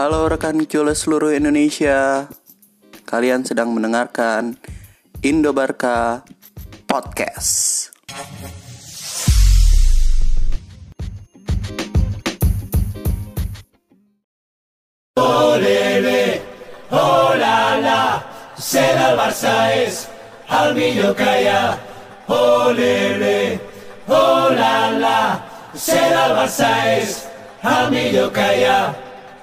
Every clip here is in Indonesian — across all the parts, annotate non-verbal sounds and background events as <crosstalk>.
Halo rekan Cule seluruh Indonesia Kalian sedang mendengarkan Indo Barca Podcast Ser el Barça és el millor que hi ha. Olele, oh la la. Ser el Barça és el millor que hi ha.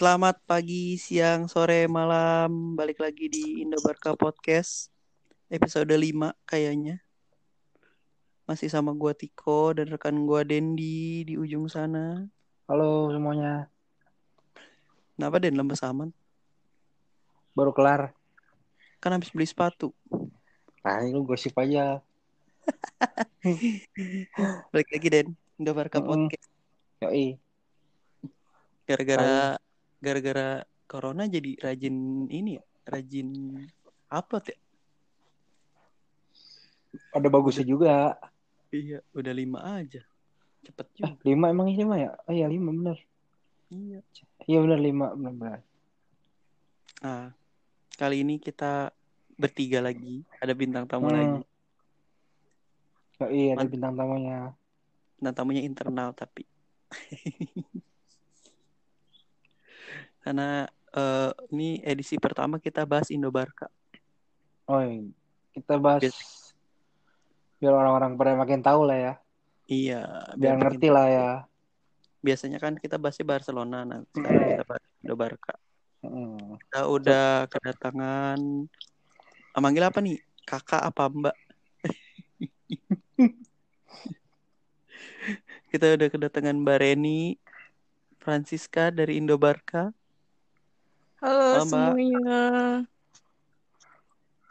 Selamat pagi, siang, sore, malam Balik lagi di Indo Barca Podcast Episode 5 kayaknya Masih sama gua Tiko dan rekan gua Dendi di ujung sana Halo semuanya, Kenapa Den lemes aman? baru kelar. Kan habis beli sepatu Nah, ini lu gosip aja. <laughs> Balik lagi Den Indo Barca Mm-mm. Podcast Yoi. Gara-gara Gara-gara Corona jadi rajin ini ya Rajin upload ya Ada bagusnya juga. Iya udah lima aja Cepet Eh, juga lima emang ini lima ya? Oh iya lima bener. Iya Iya bener lima bener bener. Nah, kali ini kita bertiga lagi, ada bintang tamu Hmm. lagi. Yoi ada Mantap. bintang tamunya. Bintang tamunya internal tapi. <laughs> Karena eh, ini edisi pertama kita bahas Indo Barca. Oh kita bahas Biasa. biar orang-orang pada makin tahu lah ya. Iya, Biar ngerti lah ya. Biasanya kan kita bahasnya Barcelona, nah sekarang kita bahas Indo Barca. Mm. Kita udah kedatangan, ah, manggil apa nih? Kakak apa Mbak? <laughs> kita udah kedatangan Mbak Reni Francisca dari Indo Barca. Halo Halo, Mbak. semuanya.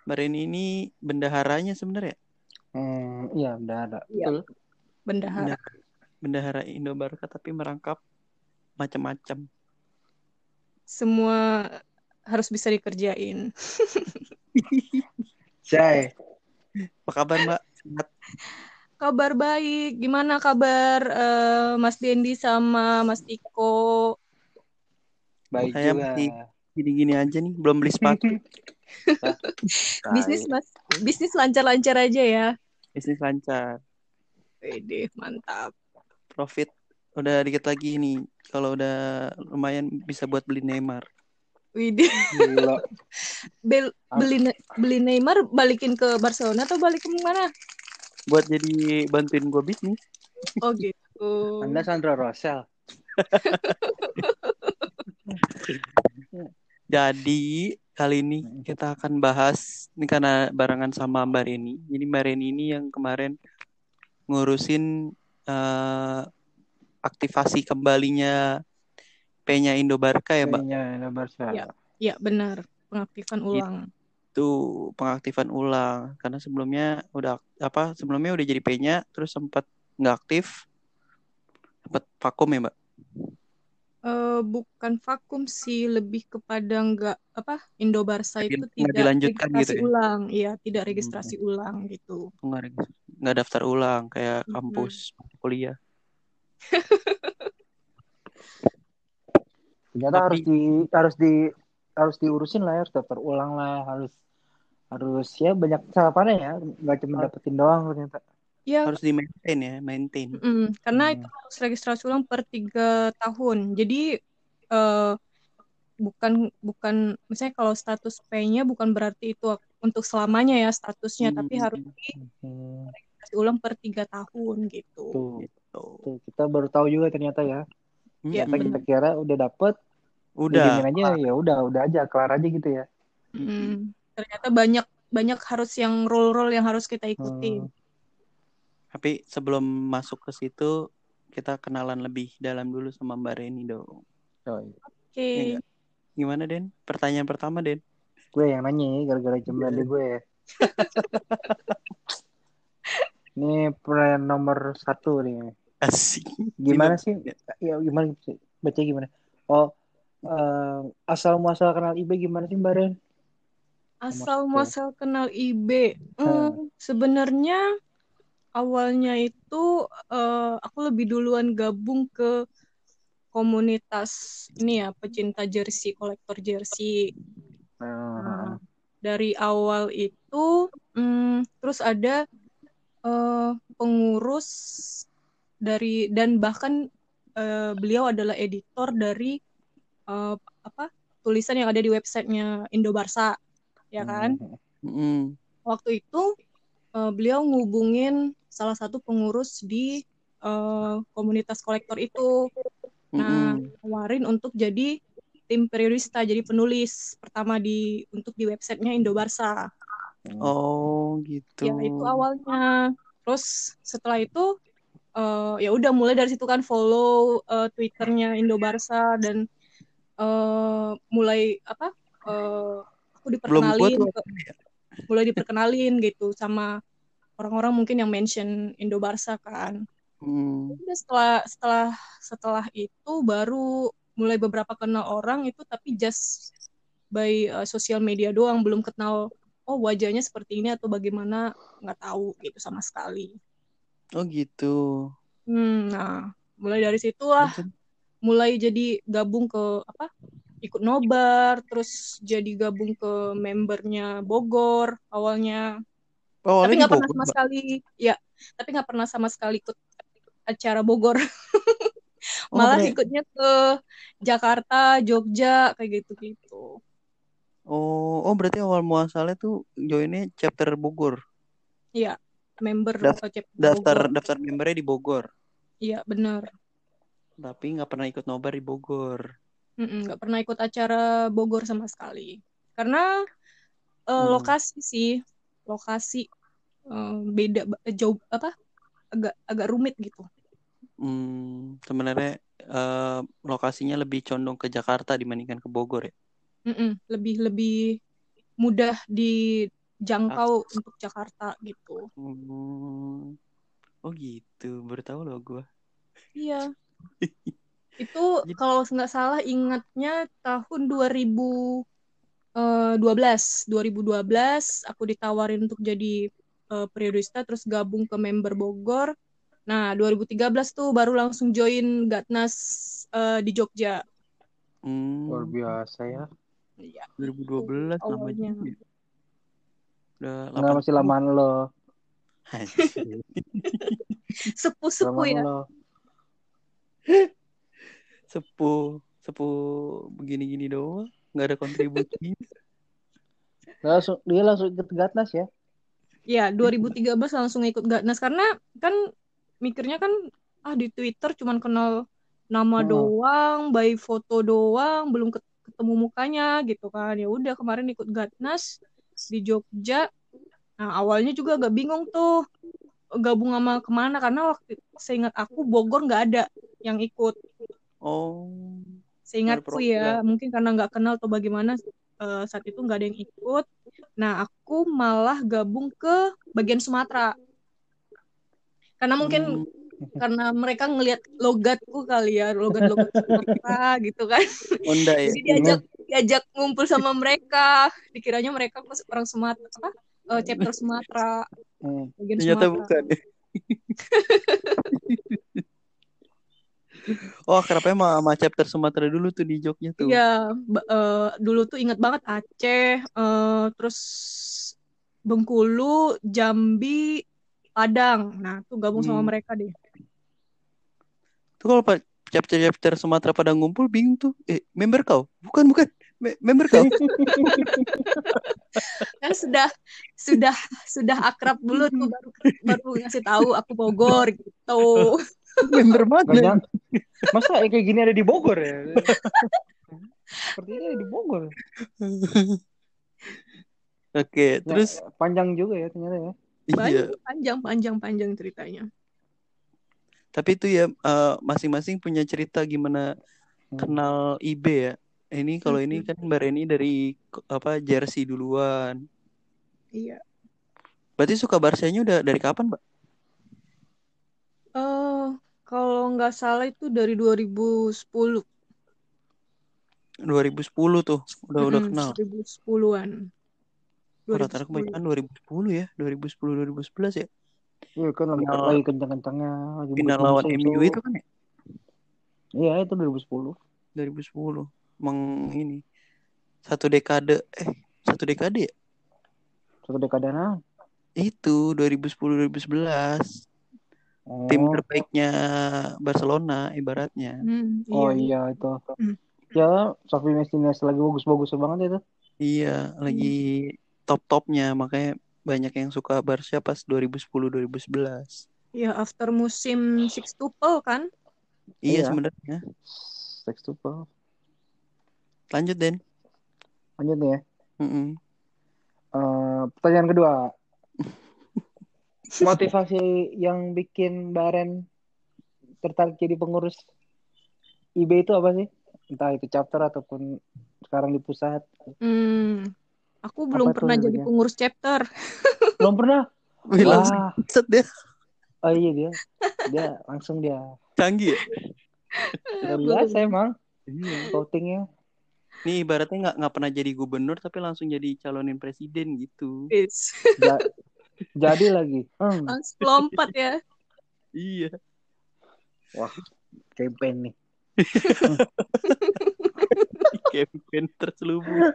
Mbak Reni ini bendaharanya sebenarnya. Hmm, iya udah ada. Iya. Betul. Bendahara. Bendahara, bendahara Indo Barca tapi merangkap macam-macam. Semua harus bisa dikerjain. <laughs> Cai. Apa kabar Mbak? Sehat? Kabar baik. Gimana kabar eh, Mas Dendi sama Mas Tiko? Baik Saya juga. masih- Gini-gini aja nih, belum beli sepatu. <laughs> Bisnis Mas, bisnis lancar-lancar aja ya. Bisnis lancar. Wede, mantap. Profit udah dikit lagi nih. Kalau udah lumayan bisa buat beli Neymar. Widih, Gila. <laughs> Bel- beli Ne- beli Neymar balikin ke Barcelona atau balik ke mana? Buat jadi bantuin gue bisnis. Oh gitu. Anda Sandra Rosel. <laughs> Jadi kali ini kita akan bahas ini karena barengan sama Mbak Reni. Jadi Mbak Reni ini yang kemarin ngurusin eh, aktivasi kembalinya P-nya Indo Barca ya, Mbak. Kayaknya ada Barca. Iya. Ya benar, pengaktifan ulang. Itu pengaktifan ulang karena sebelumnya udah apa? Sebelumnya udah jadi P-nya terus sempat nggak aktif. Sempat vakum ya, Mbak. Eh, bukan vakum sih, lebih kepada nggak apa Indo Barca itu Nggak tidak dilanjutkan registrasi gitu ya? ulang, iya tidak Hmm. registrasi ulang gitu. Nggak daftar ulang kayak Mhm. kampus kuliah. <laughs> Ternyata Tapi- harus di harus di harus diurusin lah ya, harus daftar ulang lah, harus harus ya banyak carapannya ya, nggak cuma dapetin doang ternyata. Ya, Harus di maintain ya, maintain. mm, karena Hmm. itu harus registrasi ulang per tiga tahun. Jadi eh, bukan bukan misalnya kalau status P-nya bukan berarti itu untuk selamanya ya statusnya, tapi Hmm. harus Hmm, registrasi ulang per tiga tahun gitu. tuh, Gitu. tuh, kita baru tahu juga ternyata ya. Iya. Ternyata kita kira udah dapet, Udah. didiemin aja ya udah udah aja kelar aja gitu ya. Mm, ternyata banyak banyak harus yang rule-rule yang harus kita ikutin. Hmm. Tapi sebelum masuk ke situ, kita kenalan lebih dalam dulu sama Mbak Reni dong. Oh, iya. Oke. Iya nggak? gimana Den? Pertanyaan pertama Den. Gue yang nanya ya, gara-gara jam Iya. yeah. gue. <laughs> Ini pertanyaan nomor satu nih. Asik. Gimana sih? Ya gimana sih? Baca gimana? Oh, eh, asal muasal kenal IB gimana sih Mbak Ren? Asal muasal kenal IB. Hmm, sebenarnya awalnya itu eh, aku lebih duluan gabung ke komunitas ini ya pecinta jersey, kolektor jersey. Nah, Dari awal itu hmm, terus ada eh, pengurus dari dan bahkan eh, beliau adalah editor dari eh, apa tulisan yang ada di websitenya Indo Barsa, ya kan? Mm. waktu itu eh, beliau ngubungin salah satu pengurus di eh, komunitas kolektor itu. Nah, Mm-mm. nawarin untuk jadi tim periodista, jadi penulis pertama di untuk di websitenya Indo Barsa. Oh gitu. Ya itu awalnya. Terus setelah itu eh, ya udah mulai dari situ kan follow eh, Twitternya Indo Barsa dan eh, mulai apa? eh, aku Belum buat diperkenalin ke- mulai diperkenalin gitu sama orang-orang mungkin yang mention Indo Barsa kan. Mm. Udah setelah setelah setelah itu baru mulai beberapa kenal orang itu tapi just by uh, sosial media doang belum kenal oh wajahnya seperti ini atau bagaimana nggak tahu gitu sama sekali. Oh gitu. Hmm, nah mulai dari situlah mulai jadi gabung ke apa ikut nobar terus jadi gabung ke membernya Bogor awalnya Oh, tapi nggak pernah sama sekali ya tapi nggak pernah sama sekali ikut acara Bogor <laughs> Oh, malah ikutnya ke Jakarta Jogja kayak gitu gitu Oh, oh berarti awal muasalnya tuh joinnya chapter Bogor. iya member Daf- atau chapter Daftar Bogor. daftar membernya di Bogor. iya benar Tapi nggak pernah ikut nobar di Bogor. Nggak pernah ikut acara Bogor sama sekali karena eh, Hmm. lokasi sih lokasi eh, beda ba- jauh apa agak agak rumit gitu Hmm, sebenarnya eh, lokasinya lebih condong ke Jakarta dibandingkan ke Bogor ya. Mm-mm, lebih lebih mudah dijangkau untuk Jakarta gitu Hmm. Oh gitu, baru tahu loh gue. Iya. <laughs> Itu kalau nggak salah ingatnya tahun 2012. 2012 aku ditawarin untuk jadi eh, periodista terus gabung ke member Bogor. Nah, 2013 tuh baru langsung join Gatnas eh, di Jogja. Hmm, luar biasa ya. Iya. 2012 lama Awalnya. juga. Udah Enggak masih lamaan lo. <laughs> Sepuh-sepuh ya. lo. <laughs> Sepuh, sepuh begini-gini doang, nggak ada kontribusi. <laughs> Langsung dia langsung ikut Gatnas ya. Iya, 2013 langsung ikut Gatnas karena kan mikirnya kan ah di Twitter cuman kenal nama Hmm. doang, by foto doang, belum ket- ketemu mukanya gitu kan. Ya udah kemarin ikut Gatnas di Jogja. Nah, awalnya juga agak bingung tuh gabung sama ke mana karena waktu seingat aku Bogor nggak ada yang ikut. Oh, Seingatku ya, mungkin karena nggak kenal atau bagaimana eh, saat itu nggak ada yang ikut. Nah, aku malah gabung ke bagian Sumatera. Karena mungkin Hmm, karena mereka ngelihat logatku kali ya, logat-logat Sumatera <laughs> gitu kan. Honda ya. Jadi diajak diajak ngumpul sama mereka. Dikiranya mereka orang Sumatera apa? eh, chapter Sumatera, Hmm. bagian Ternyata Sumatera. bukan. <laughs> oh, akrabnya sama, sama chapter Sumatera dulu tuh di Jogja tuh. Iya, eh, dulu tuh ingat banget Aceh, eh, terus Bengkulu, Jambi, Padang. Nah, tuh gabung sama Hmm. mereka deh. Tuh kalau pak chapter-chapter Sumatera pada ngumpul bingung tuh. Eh, member kau? Bukan, bukan. Me- member kau? <laughs> Kan sudah sudah sudah akrab dulu tuh baru baru ngasih tahu aku Bogor gitu. Mana? nyang- Masa kayak gini ada di Bogor ya? Sepertinya ada di Bogor. Oke, Ya, terus panjang juga ya ternyata ya. iya. Banyak panjang panjang panjang ceritanya. Tapi itu ya eh, masing-masing punya cerita gimana Hmm. kenal IB ya. Ini kalau ini kan Mbak Reni dari apa jersey duluan. Iya. Berarti suka Barca-nya udah dari kapan, Mbak? Eh, kalau nggak salah itu dari 2010. 2010 tuh udah udah Mm-mm, kenal. 2010-an. Oh, rata-rata 2010. kebanyakan 2010 ya, 2010 2011 ya. Iya kan lagi Final- lagi kencang-kencangnya lagi Final lawan MU itu kan ya Iya itu 2010. 2010. Emang ini satu dekade eh satu dekade ya? Satu dekade nah. Itu 2010 2011. Oh, Tim terbaiknya Barcelona ibaratnya. Hmm, oh iya. iya itu. Hmm. Ya, Xavi Martinez lagi bagus-bagus banget itu. Iya, lagi top-topnya makanya banyak yang suka Barca pas 2010 2011. Iya, after musim sextuple kan? Iya, Iya. sebenarnya. Sextuple. Lanjut Den. Lanjut nih ya. Mm-mm. Eh, pertanyaan kedua. Motivasi yang bikin Baren tertarik jadi pengurus IB itu apa sih? Entah itu chapter ataupun sekarang di pusat. Hmm, aku belum Apa pernah jadi pengurus chapter. <laughs> Belum pernah? Wih, Wah, set dia. oh iya dia. Dia langsung dia. Canggih ya? Biasa emang Iya. votingnya. Nih ibaratnya nggak nggak pernah jadi gubernur tapi langsung jadi calonin presiden gitu. It's Ja- jadi lagi. Hmm, langsung lompat ya. Iya. wah, campaign nih. <laughs> Campaign terselubung.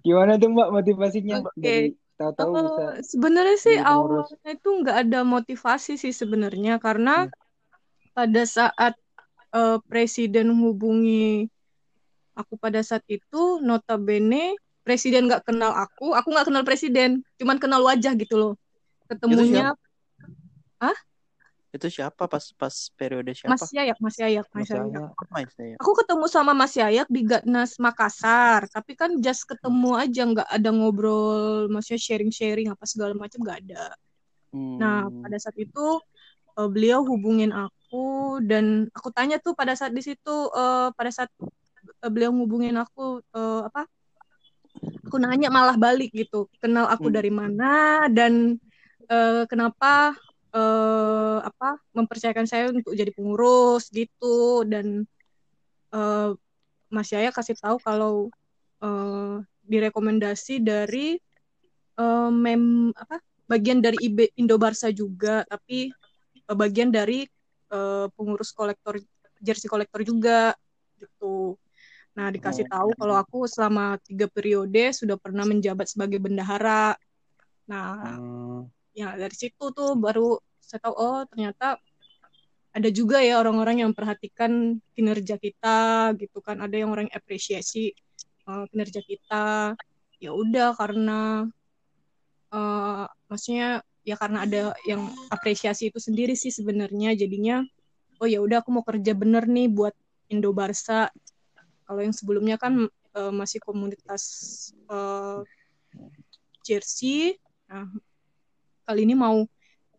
Gimana tuh Mbak motivasinya? Oke. Dari tahu-tahu Eh, bisa sebenarnya sih awalnya itu nggak ada motivasi sih sebenarnya karena Hmm. pada saat eh, presiden menghubungi aku pada saat itu notabene presiden nggak kenal aku, aku nggak kenal presiden, cuman kenal wajah gitu loh. Ketemunya Itu siapa pas pas periode siapa? Mas Yayak, Mas Yayak, Mas Mas Yayak. Ya. Aku ketemu sama Mas Yayak di Gatnas Makassar, tapi kan just ketemu aja nggak ada ngobrol, maksudnya sharing-sharing apa segala macam nggak ada. Nah, Hmm. pada saat itu eh, beliau hubungin aku dan aku tanya tuh pada saat di situ eh, pada saat eh, beliau hubungin aku eh, apa? Aku nanya malah balik gitu, kenal aku Hmm. dari mana dan eh, kenapa eh, apa mempercayakan saya untuk jadi pengurus gitu dan eh, Mas Yaya kasih tahu kalau eh, direkomendasi dari eh, mem apa bagian dari IB Indo Barca juga tapi eh, bagian dari eh, pengurus kolektor jersey kolektor juga gitu. Nah dikasih Oh. tahu kalau aku selama tiga periode sudah pernah menjabat sebagai bendahara. Nah Hmm. ya dari situ tuh baru saya tahu oh ternyata ada juga ya orang-orang yang memperhatikan kinerja kita gitu kan ada yang orang yang apresiasi uh, kinerja kita ya udah karena uh, maksudnya ya karena ada yang apresiasi itu sendiri sih sebenarnya jadinya oh ya udah aku mau kerja bener nih buat Indo Barca kalau yang sebelumnya kan uh, masih komunitas uh, jersey nah kali ini mau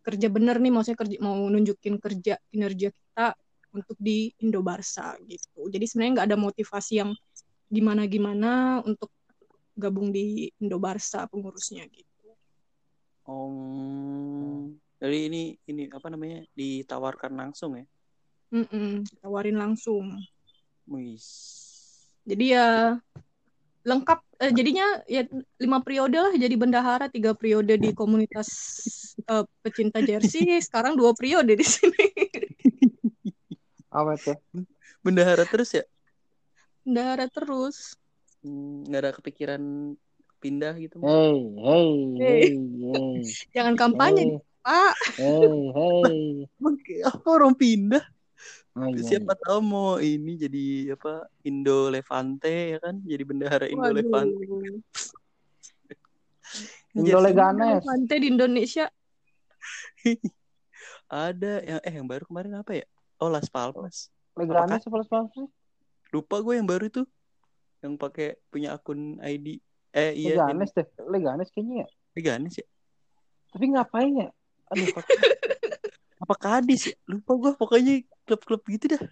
kerja bener nih maksudnya kerja mau nunjukin kerja kinerja kita untuk di Indo Barca gitu jadi sebenarnya nggak ada motivasi yang gimana gimana untuk gabung di Indo Barca pengurusnya gitu Oh. Jadi ini ini apa namanya? Ditawarkan langsung ya. Mm-mm, tawarin langsung Wis. Jadi ya lengkap eh, jadinya ya lima periode lah jadi bendahara tiga periode di komunitas eh, pecinta jersey <laughs> sekarang dua periode di sini Awet ya. Bendahara terus ya? bendahara terus Hmm, nggak ada kepikiran pindah gitu? Hey, hey, Hey. hey, hey. jangan kampanye pak Hey, hey. Apa orang pindah? Oh, iya, Siapa tahu mau ini jadi apa Indo Levante ya kan? Jadi bendahara Indo Levante. <laughs> Indo Leganes. Levante di Indonesia <laughs> Ada yang eh yang baru kemarin apa ya? Oh Las Palmas. Leganes apa Las Palmas? Lupa gue yang baru itu. Yang pakai punya akun ID. Eh iya. Leganes deh. Leganes kayaknya ya. Leganes ya. Tapi ngapain ya? Aduh, kok <laughs> Apa Kadis ya? Lupa gue pokoknya klub-klub gitu dah.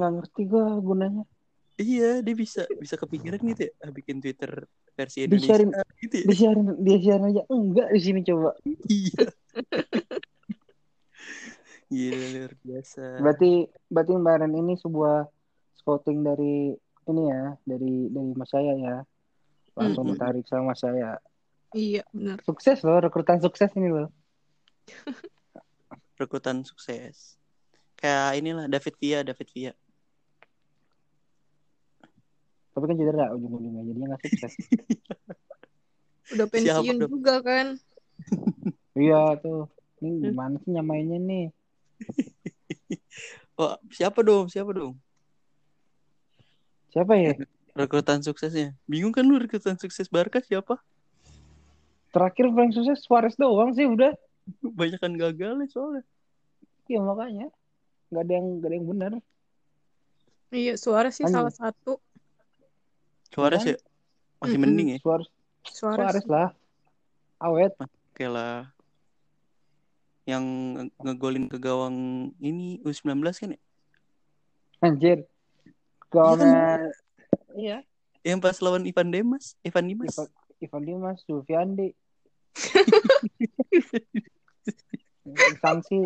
nggak ngerti gue gunanya. Iya, dia bisa bisa kepikiran gitu ya, ah, bikin Twitter versi Indonesia gitu ya. Di share dia share aja enggak di sini coba. Iya. <laughs> Gila luar biasa. Berarti berarti kemarin ini sebuah scouting dari ini ya, dari dari Mas saya ya. Langsung Mm-mm. ditarik sama Mas saya. Iya, benar. Sukses loh, rekrutan sukses ini loh. <laughs> Rekrutan sukses. Kayak inilah David Villa, David Villa. Tapi kan cedera ujung-ujungnya, jadinya nggak sukses. <laughs> Udah Siapa pensiun dong? juga kan. <laughs> iya tuh. Ini gimana sih nyamainnya nih? <laughs> Oh, siapa dong? Siapa dong? Siapa ya? Rekrutan suksesnya. Bingung kan lu rekrutan sukses Barca siapa? Terakhir paling sukses Suarez doang sih udah. Banyakan gagal ya soalnya. Iya makanya. Nggak ada yang nggak ada yang benar. Iya, Suarez sih Anjing. salah satu. Suarez ya? Masih Mm-mm. mending ya? Suarez, Suarez. Suarez lah. Awet. Oke lah. Yang nge- ngegolin ke gawang ini U19 kan ya? Anjir. Gawangnya iya. Yang pas lawan Ivan Demas, Ivan Dimas. Ivan, Ivan Dimas, Sulfiandi. <laughs> Sanksi.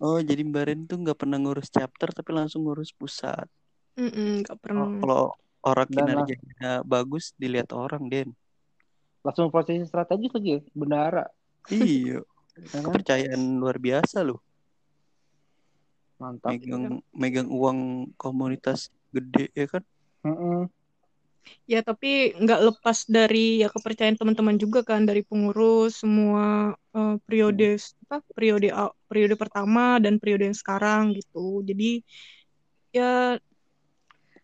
Oh, jadi Mbak Ren tuh nggak pernah ngurus chapter tapi langsung ngurus pusat. Nggak pernah. Hmm. Kalau orang Dan lah- kinerjanya bagus dilihat orang, Den. Langsung posisi strategis lagi. Bendara. Iya, <laughs> Ya kan? kepercayaan luar biasa loh. Mantap. Megang megang uang komunitas gede ya kan? Mm-mm. Ya, tapi nggak lepas dari ya kepercayaan teman-teman juga kan dari pengurus semua eh, periode apa periode periode pertama dan periode yang sekarang gitu. Jadi ya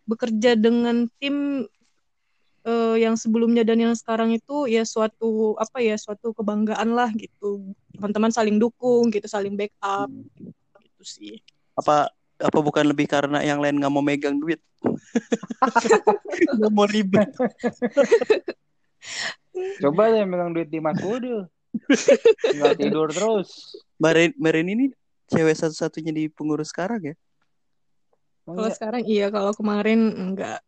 bekerja dengan tim eh, yang sebelumnya dan yang sekarang itu ya suatu apa ya suatu kebanggaan lah gitu. Teman-teman saling dukung gitu, saling backup gitu sih. Apa apa bukan lebih karena yang lain nggak mau megang duit? <laughs> Nggak mau ribet. <laughs> Coba deh megang duit di Mas Kudu. Nggak tidur terus. Mbak Ren ini cewek satu-satunya di pengurus sekarang ya? Oh, Kalau iya. sekarang iya, kalau kemarin enggak.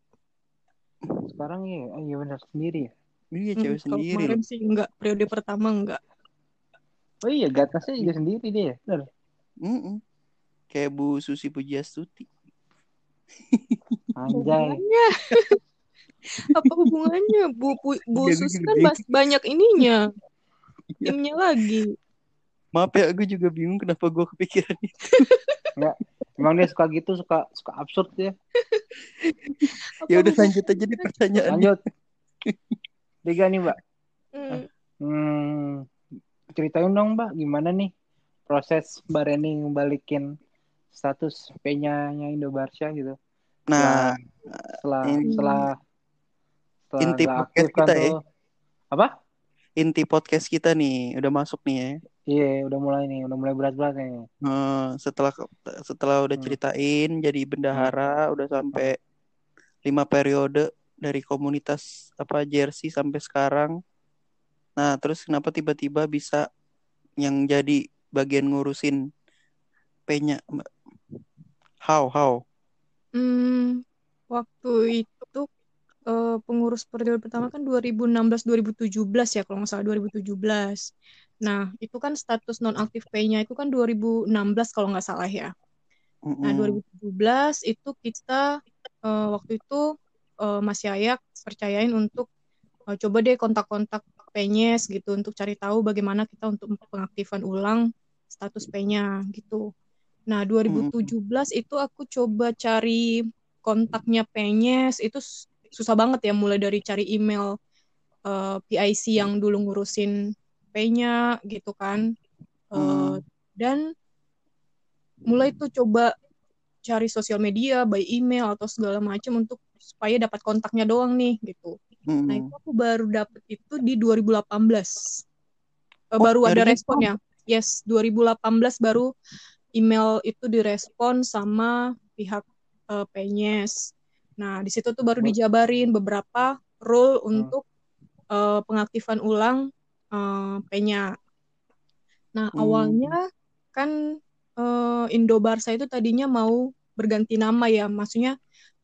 Sekarang iya, oh, iya benar sendiri ya. Iya Mm, cewek kalau sendiri kemarin loh. sih enggak, periode pertama enggak. Oh iya, Gatnasnya juga sendiri dia. Benar. Mm-mm. Kayak Bu Susi Pujiastuti. Anjay. Hubungannya <laughs> apa hubungannya? Bu Bu, Bu Susi kan bas- banyak ininya. <laughs> Iya. Timnya lagi. Maaf ya, gue juga bingung kenapa gue kepikiran itu. <laughs> Emang dia suka gitu, suka suka absurd ya. Ya udah lanjut aja di pertanyaan. Lanjut. Tiga nih, Mbak. Hmm, Hmm, ceritain dong, Mbak, gimana nih proses Mbak Reni ngebalikin status P-nya Indobarca gitu. Nah, Setelah ini- setelah setelah Inti podcast kita ya. tuh. Apa? inti podcast kita nih udah masuk nih ya. Iya, udah mulai nih, udah mulai berat-berat nih. Eh, setelah setelah udah Hmm. ceritain jadi bendahara udah sampai lima periode dari komunitas apa jersey sampai sekarang. Nah, terus kenapa tiba-tiba bisa yang jadi bagian ngurusin P-nya? How how? hmm, waktu itu eh, pengurus periode pertama kan 2016-2017 ya kalau nggak salah 2017. Nah, itu kan status nonaktif P-nya itu kan 2016 kalau nggak salah ya. Nah, Mm-mm. 2017 itu kita eh, waktu itu eh, Mas Yayak percayain untuk eh, coba deh kontak-kontak Penyes gitu untuk cari tahu bagaimana kita untuk pengaktifan ulang status P-nya gitu. Nah, 2017 itu aku coba cari kontaknya Penyes itu susah banget ya mulai dari cari email eh, PIC yang dulu ngurusin P-nya gitu kan. Hmm. dan mulai tuh coba cari sosial media by email atau segala macam untuk supaya dapat kontaknya doang nih gitu. Nah Mm-mm. itu aku baru dapet itu di 2018. Eh, Oh, baru ada baru respon ya. Yes, 2018 baru email itu direspon sama pihak eh, Penyes. Nah di situ tuh baru dijabarin beberapa rule untuk eh, pengaktifan ulang eh, P-nya. Nah Hmm. awalnya kan eh, Indo Barca itu tadinya mau berganti nama ya, maksudnya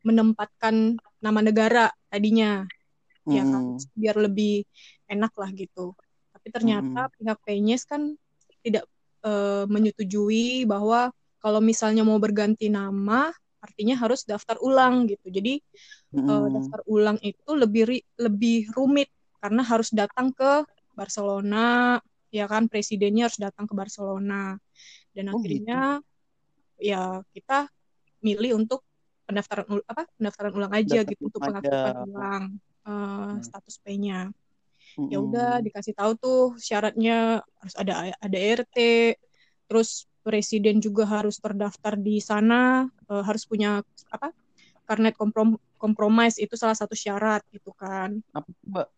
menempatkan nama negara tadinya, ya kan, Mm-mm. biar lebih enak lah gitu. Tapi ternyata pihak Penyes kan tidak eh, menyetujui bahwa kalau misalnya mau berganti nama, artinya harus daftar ulang gitu. Jadi eh, Mm-mm. daftar ulang itu lebih ri- lebih rumit karena harus datang ke Barcelona, ya kan presidennya harus datang ke Barcelona. Dan Oh, akhirnya ya kita milih untuk pendaftaran apa pendaftaran ulang aja Daftar gitu untuk ulang pengaktifan ulang eh, status P-nya. Ya udah dikasih tahu tuh syaratnya harus ada ada RT, terus presiden juga harus terdaftar di sana, eh, harus punya apa? Karnet komprom kompromis itu salah satu syarat gitu kan. Apa Mbak?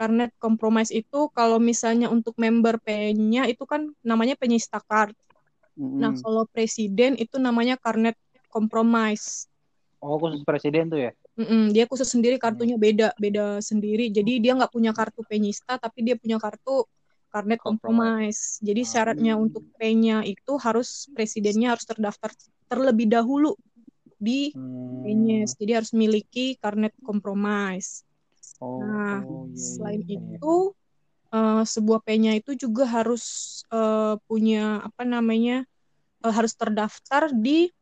Karnet kompromis itu kalau misalnya untuk member P-nya itu kan namanya penyista card. Nah, Mm-mm. kalau presiden itu namanya karnet kompromis. Oh, khusus presiden tuh ya? Mm-mm, dia khusus sendiri kartunya beda beda sendiri. Jadi dia nggak punya kartu penyista, tapi dia punya kartu karnet kompromis. Jadi syaratnya untuk P-nya itu harus presidennya harus terdaftar terlebih dahulu di Hmm. Jadi harus memiliki karnet kompromis. Oh, Nah, oh, iya, iya, Selain iya. itu, eh, sebuah P-nya itu juga harus eh, punya apa namanya eh, harus terdaftar di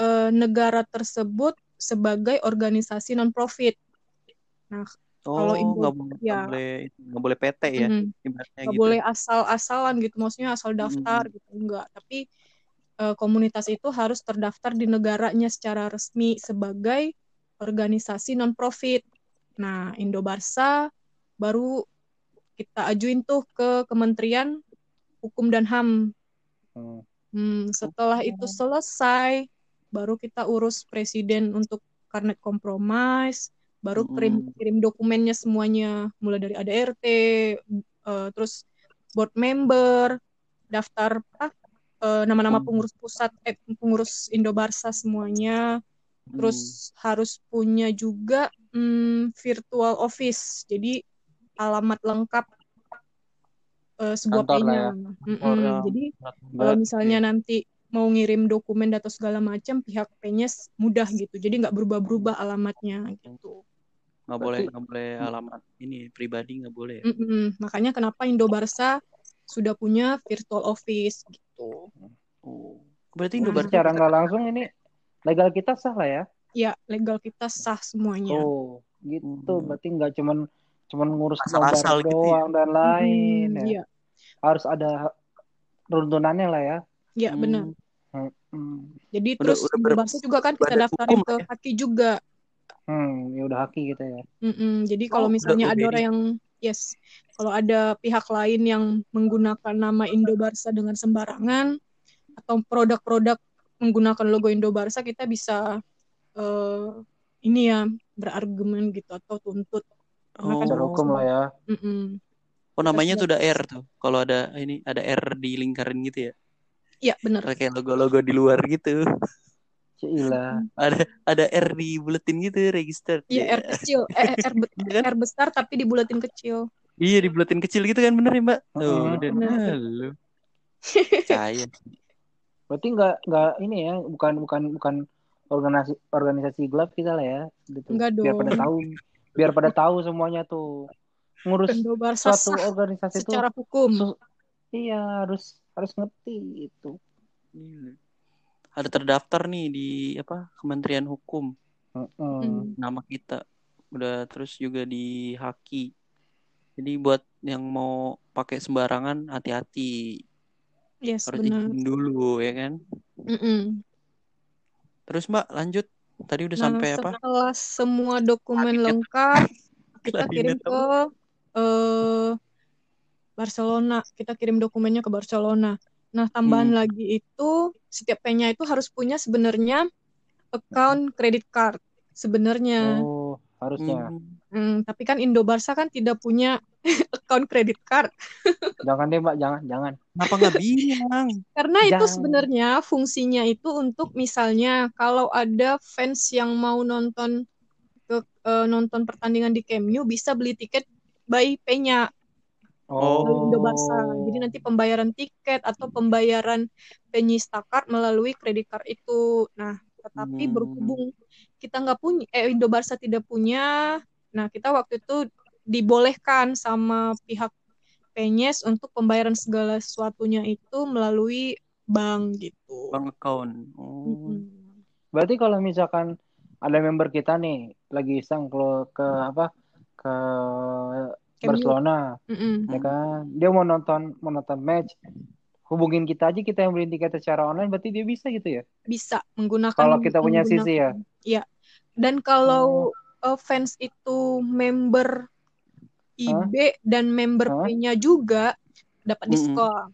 eh, negara tersebut sebagai organisasi non profit. Nah, Kalau Oh, Indo- nggak boleh, nggak ya. boleh, boleh PT ya, mm, ibaratnya gitu. boleh asal-asalan gitu, maksudnya asal daftar gitu enggak. Tapi eh, komunitas itu harus terdaftar di negaranya secara resmi sebagai organisasi non profit. Nah, Indo Barsa baru kita ajuin tuh ke Kementerian Hukum dan HAM. Hmm. Hmm, setelah itu selesai, baru kita urus presiden untuk karnet kompromis, baru kirim kirim dokumennya semuanya, mulai dari ADRT, eh, terus board member, daftar apa, eh, nama-nama Hmm. pengurus pusat, eh, pengurus Indo Barsa semuanya, Hmm. terus harus punya juga hmm, virtual office, jadi alamat lengkap eh, sebuah Kantor ya. Mm-mm, Orang Jadi kalau misalnya ya. nanti mau ngirim dokumen atau segala macam pihak Penyes mudah gitu jadi nggak berubah-berubah alamatnya gitu nggak boleh nggak boleh alamat ini pribadi nggak boleh. ya. Mm-mm. makanya kenapa Indo Barsa sudah punya virtual office gitu Oh. Berarti Nah, Indobarsa Secara nggak langsung ini legal kita sah lah ya? ya legal kita sah semuanya Oh, gitu. Hmm. Berarti nggak cuman cuman ngurus Asal-asal gambar gitu ya? doang dan lain Mm, ya. iya Harus ada runtunannya lah ya. ya Hmm. benar Hmm. jadi Udah- terus udah Indo ber- Barsa juga kan kita daftarin ke ya? Haki juga Hmm, ya udah haki kita ya. Mm-mm. Jadi kalau Oh, misalnya udah- ada orang yang yes, kalau ada pihak lain yang menggunakan nama Indo Barsa dengan sembarangan atau produk-produk menggunakan logo Indo Barsa, kita bisa eh, ini ya berargumen gitu atau tuntut. Karena kan Secara Oh. hukum lah ya. Mm-mm. Oh namanya tuh udah R tuh. Kalau ada ini ada R di lingkaran gitu ya. Iya benar. Kayak logo-logo di luar gitu. Cila. Ada ada R di buletin gitu register. Iya R kecil, eh, R, be- <laughs> Iya kan? R besar tapi dibulatin kecil. Iya di buletin kecil gitu kan bener ya Mbak? Tuh Heeh. udah Bener. lu. <laughs> Percaya. Berarti nggak nggak ini ya, bukan bukan bukan organisasi organisasi gelap kita lah ya. Gitu. Enggak Biar pada dong. tahu, biar pada tahu semuanya tuh ngurus suatu organisasi tuh. secara hukum. su- iya harus harus ngerti itu. Iya. Ada terdaftar nih di apa Kementerian Hukum Heeh. Mm. nama kita. Udah terus juga di Haki. Jadi buat yang mau pakai sembarangan hati-hati. Yes Harus benar. izin dulu ya kan. Mm-mm. Terus Mbak lanjut. Tadi udah Nah, sampai apa? setelah semua dokumen Klarinet. lengkap, kita kirim ke eh, Barcelona. Kita kirim dokumennya ke Barcelona. Nah, tambahan Hmm. lagi itu setiap P-nya itu harus punya sebenarnya account credit card sebenarnya. Oh, harusnya. Hmm. Hmm, tapi kan Indo Barsa kan tidak punya <laughs> account credit card <laughs> Jangan deh, Mbak, jangan, jangan. Kenapa nggak bilang? karena itu Jangan. sebenarnya fungsinya itu untuk misalnya kalau ada fans yang mau nonton ke eh, nonton pertandingan di Camp Nou bisa beli tiket by P-nya Oh. melalui Indo. Jadi nanti pembayaran tiket atau pembayaran penyista card melalui kredit card itu. Nah, Tetapi Hmm. berhubung kita nggak punya, eh Indo Barca tidak punya, nah kita waktu itu dibolehkan sama pihak Penyes untuk pembayaran segala sesuatunya itu melalui bank gitu. Bank account. Oh. Mm-mm. Berarti kalau misalkan ada member kita nih lagi iseng ke ke apa ke Nou. Barcelona, Mm-mm. ya kan? Dia mau nonton mau nonton match, hubungin kita aja kita yang beli tiket secara online, berarti dia bisa gitu ya? Bisa menggunakan Kalau kita punya sisi ya? Iya. Dan kalau uh, fans itu member IB dan member Hah? P-nya juga dapat Mm-mm. diskon.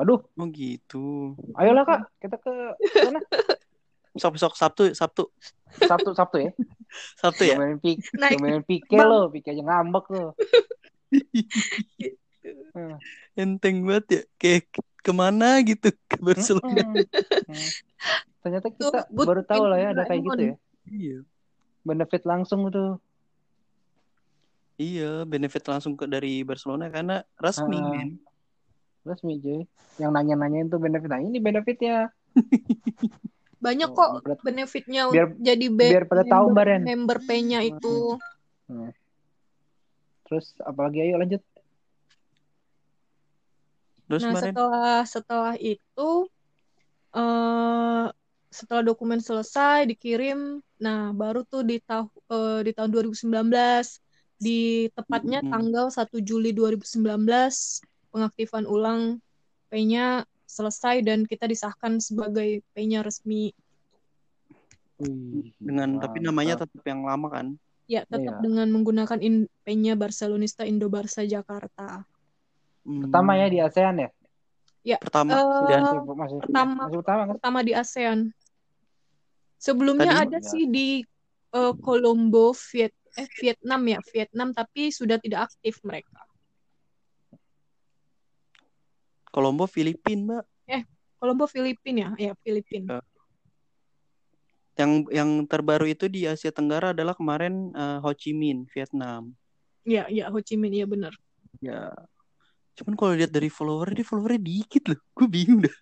Aduh, Oh gitu. ayolah kak, kita ke sana <laughs> Sok sok Sabtu Sabtu Sabtu Sabtu ya. <laughs> Sabtu ya. Main pik, Naik main pike Bang. lo, pike aja ngambek lo. <laughs> Hmm. Enteng banget ya. Kayak ke mana gitu ke Barcelona. Mm-mm. Hmm. Ternyata kita Tuh, but- baru tahu lah ya ada kayak gitu ya. Iya. Benefit langsung tuh. Iya, benefit langsung ke dari Barcelona karena resmi, Ah. men. Resmi cuy. Yang nanya-nanyain tuh benefit. Nah ini benefitnya. <laughs> Banyak Oh, kok berat. benefitnya Biar- jadi be- biar pada tahu, member, Baren. member P-nya itu. Hmm. Terus apalagi ayo lanjut. Terus Nah, setelah setelah itu eh setelah dokumen selesai dikirim, nah baru tuh di tahu eh, di tahun 2019 di tepatnya Mm-mm. tanggal 1 Juli 2019 pengaktifan ulang P-nya selesai dan kita disahkan sebagai P-nya resmi. Wih, dengan tapi namanya tetap yang lama kan. Ya, tetap Iya. dengan menggunakan in, P-nya Barcelonista Indo Barca Jakarta. Hmm. pertama ya di ASEAN ya. Pertama Eh, dan Masih, masih, pertama. masih pertama kan? pertama di ASEAN. Sebelumnya Tadi- ada Ya. sih di eh, Colombo, Viet eh Vietnam ya, Vietnam tapi sudah tidak aktif mereka. Kolombo Filipina, Mbak. Colombo Filipina ya, ya Filipina. Yang yang terbaru itu di Asia Tenggara adalah kemarin eh, Ho Chi Minh, Vietnam. Ya, ya Ho Chi Minh ya benar. Ya. Cuman kalau lihat dari follower, dia followernya dikit loh. Gue bingung dah.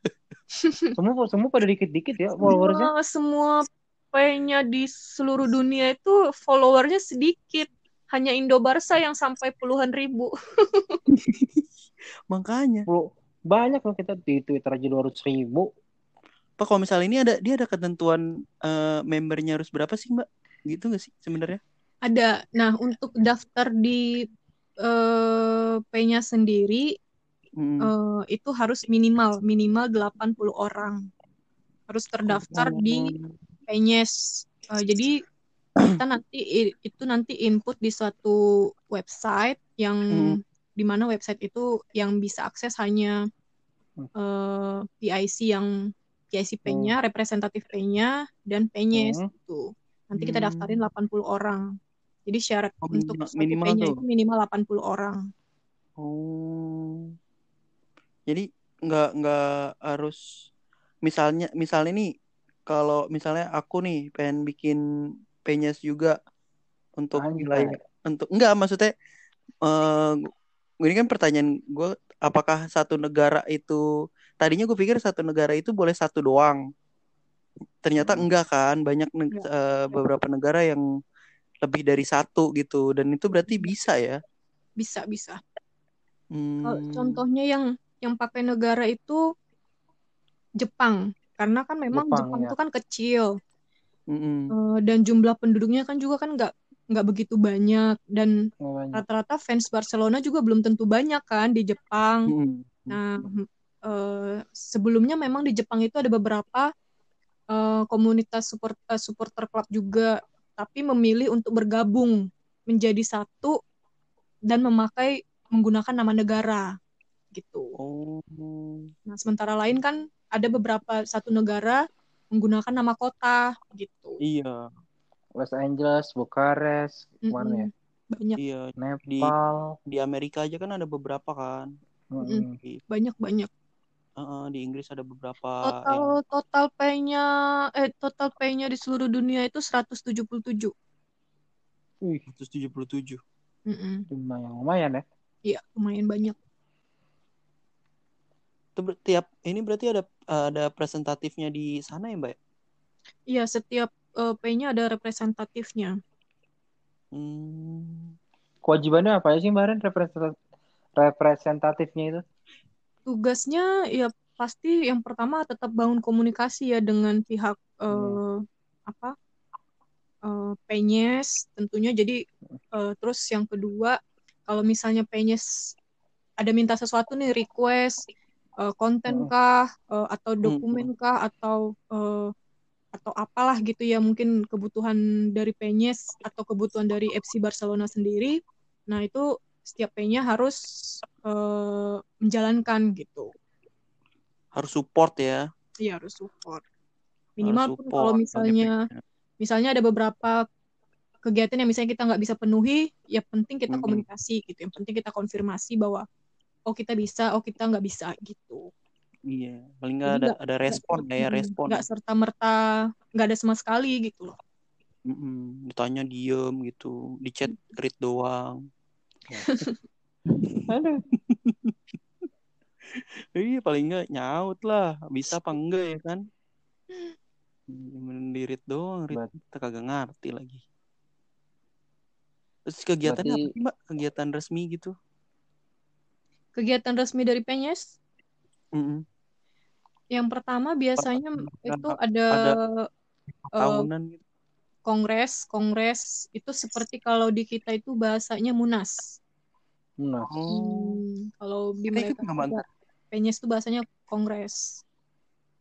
<laughs> Semua semua pada dikit-dikit ya followersnya. Semua semua P-nya di seluruh dunia itu followernya sedikit. Hanya Indo Barca yang sampai puluhan ribu. <laughs> Makanya. Banyak loh kita di Twitter aja 200 ribu. Pak kalau misalnya ini ada dia ada ketentuan eh, membernya harus berapa sih Mbak? Gitu nggak sih sebenarnya? Ada. Nah, untuk daftar di eh, P-nya sendiri Hmm. eh, itu harus minimal minimal 80 orang. Harus terdaftar di Penyes. Eh, jadi kita nanti itu nanti input di suatu website yang Hmm. di mana website itu yang bisa akses hanya eh, PIC yang PIC P-nya, representatif P-nya dan Penyes Hmm. itu. Nanti kita Hmm. daftarin 80 orang. Jadi syarat Oh, untuk minimal- P-nya itu minimal 80 orang. Oh. Jadi nggak nggak harus misalnya misalnya nih kalau misalnya aku nih pengen bikin penyes juga untuk Anjay. wilayah untuk enggak maksudnya eh ini kan pertanyaan gue apakah satu negara itu tadinya gue pikir satu negara itu boleh satu doang ternyata Hmm. enggak kan banyak neg- Enggak. eh, beberapa negara yang lebih dari satu gitu dan itu berarti bisa ya Bisa, bisa. Hmm. Contohnya yang yang pakai negara itu Jepang. Karena kan memang Jepang, Jepang ya. itu kan kecil Mm-mm. eh, dan jumlah penduduknya kan juga kan nggak nggak begitu banyak dan rata-rata fans Barcelona juga belum tentu banyak kan di Jepang. Mm-mm. Nah, eh, sebelumnya memang di Jepang itu ada beberapa eh, komunitas support, eh, supporter klub juga, tapi memilih untuk bergabung menjadi satu dan memakai menggunakan nama negara gitu. Oh. Nah, sementara lain kan ada beberapa satu negara menggunakan nama kota gitu. Iya, Los Angeles, Bukares, mana ya? Banyak, iya. Nepal. Di Amerika aja kan ada beberapa kan. Mm-mm. Di, banyak, banyak. eh, di Inggris ada beberapa Total yang total pay-nya eh total pay-nya di seluruh dunia itu 177. Wih, 177. Mm-mm. lumayan lumayan ya. Iya, lumayan banyak. Itu ber- tiap ini berarti ada ada presentatifnya di sana ya, Mbak? Iya, setiap eh, P-nya ada representatifnya. Hmm. Kewajibannya apa sih kemarin representatif representatifnya itu? Tugasnya ya pasti yang pertama tetap bangun komunikasi ya dengan pihak eh, apa eh, Penyes tentunya. Jadi eh, terus yang kedua kalau misalnya Penyes ada minta sesuatu nih request konten Hmm. kah eh, atau dokumen kah atau atau apalah gitu ya mungkin kebutuhan dari Penyes atau kebutuhan dari FC Barcelona sendiri. Nah itu setiap P-nya harus eh, menjalankan gitu. Harus support ya. Iya harus support. Harus Minimal pun support kalau sebagai misalnya misalnya ada beberapa kegiatan yang misalnya kita nggak bisa penuhi, ya penting kita komunikasi gitu. Yang penting kita konfirmasi bahwa oh kita bisa, oh kita nggak bisa gitu. Iya, paling nggak ada nggak ada respon nggak ya, mm, respon. nggak serta merta nggak ada sama sekali gitu loh. Mm-mm. Ditanya diem gitu, di chat read doang. <laughs> Aduh. <laughs> Iya paling nggak nyaut lah, bisa apa enggak ya kan? Mendirit doang, read kita kagak ngerti lagi. Terus kegiatannya apa Berarti sih mbak? Kegiatan resmi gitu? Kegiatan resmi dari Penyes Mm-mm. Yang pertama biasanya itu ada ada eh, gitu. kongres, kongres itu seperti kalau di kita itu bahasanya munas. Oh, Hmm, kalau di mereka? Penyes itu bahasanya kongres.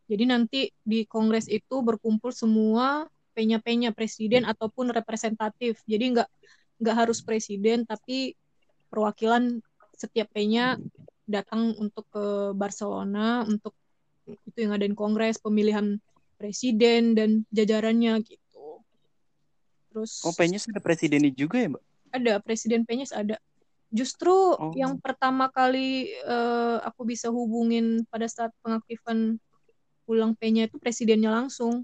Jadi nanti di kongres itu berkumpul semua penya-penya presiden ataupun representatif. Jadi nggak nggak harus presiden tapi perwakilan setiap penya datang untuk ke Barcelona untuk itu yang ngadain kongres pemilihan presiden dan jajarannya gitu. Terus Oh, Penyes ada presidennya juga ya mbak? ada presiden Penyes ada. Justru Oh. yang pertama kali eh, aku bisa hubungin pada saat pengaktifan ulang P-nya itu presidennya langsung.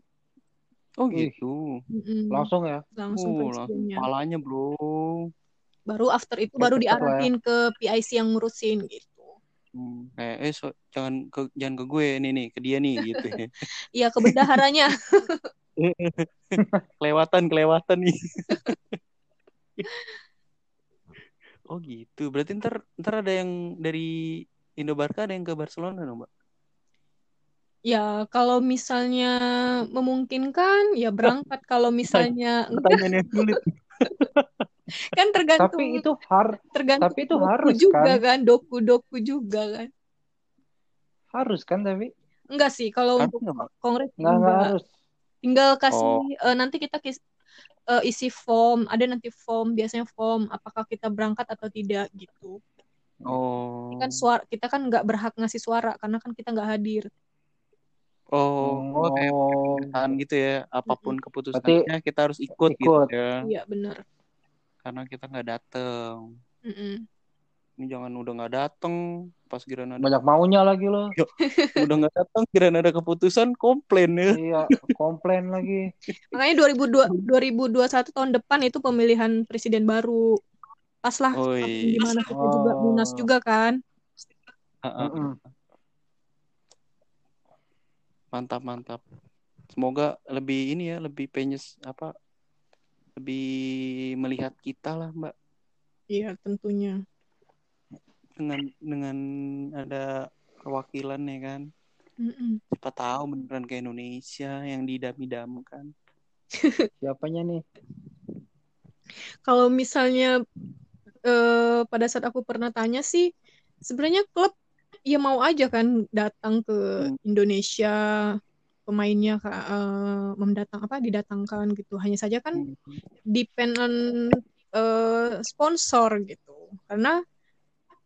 Oh gitu. Mm-mm, langsung ya. langsung Oh, langsung presidennya. kepalanya bro. Baru after itu baru ya. diarahin ke PIC yang ngurusin gitu. Hmm, kayak eh so- jangan ke jangan ke gue nih nih ke dia nih gitu ya. <laughs> Iya ke bendaharanya. <laughs> kelewatan kelewatan nih. <laughs> oh gitu. Berarti ntar ntar ada yang dari Indo Barca ada yang ke Barcelona dong mbak? ya kalau misalnya memungkinkan ya berangkat. Kalau misalnya Pertanyaan yang sulit. Kan tergantung Tapi itu har tergantung tapi itu doku harus, juga kan? kan, doku-doku juga kan. harus kan tapi Enggak sih kalau Harus untuk nggak, Mbak? kongres nggak nggak enggak. harus. tinggal kasih Oh. eh, nanti kita kis- eh, isi form ada nanti form biasanya form apakah kita berangkat atau tidak gitu Oh. Ini kan suara kita kan nggak berhak ngasih suara karena kan kita nggak hadir Oh, oh kayak Oh, gitu ya. Apa pun Berarti keputusannya kita harus ikut, gitu ikut. ya. iya benar Karena kita nggak dateng. Mm-mm. Ini jangan udah nggak dateng pas giliran ada banyak maunya lagi loh. udah nggak datang giliran ada keputusan komplain ya. Iya, komplain lagi. makanya 2002 2021 tahun depan itu pemilihan presiden baru pas lah Oh, iya. gimana kita juga Oh. munas juga kan Heeh. Mm-mm. Mantap mantap. Semoga lebih ini ya lebih penyes apa lebih melihat kita lah mbak iya tentunya dengan dengan ada perwakilan ya kan. Mm-mm. Siapa tahu beneran ke Indonesia yang didam-idamkan. <laughs> Siapanya nih? kalau misalnya eh, pada saat aku pernah tanya sih sebenarnya klub ya mau aja kan datang ke Hmm. Indonesia pemainnya Kak, eh, mendatang apa didatangkan gitu hanya saja kan Hmm. depend on eh, sponsor gitu karena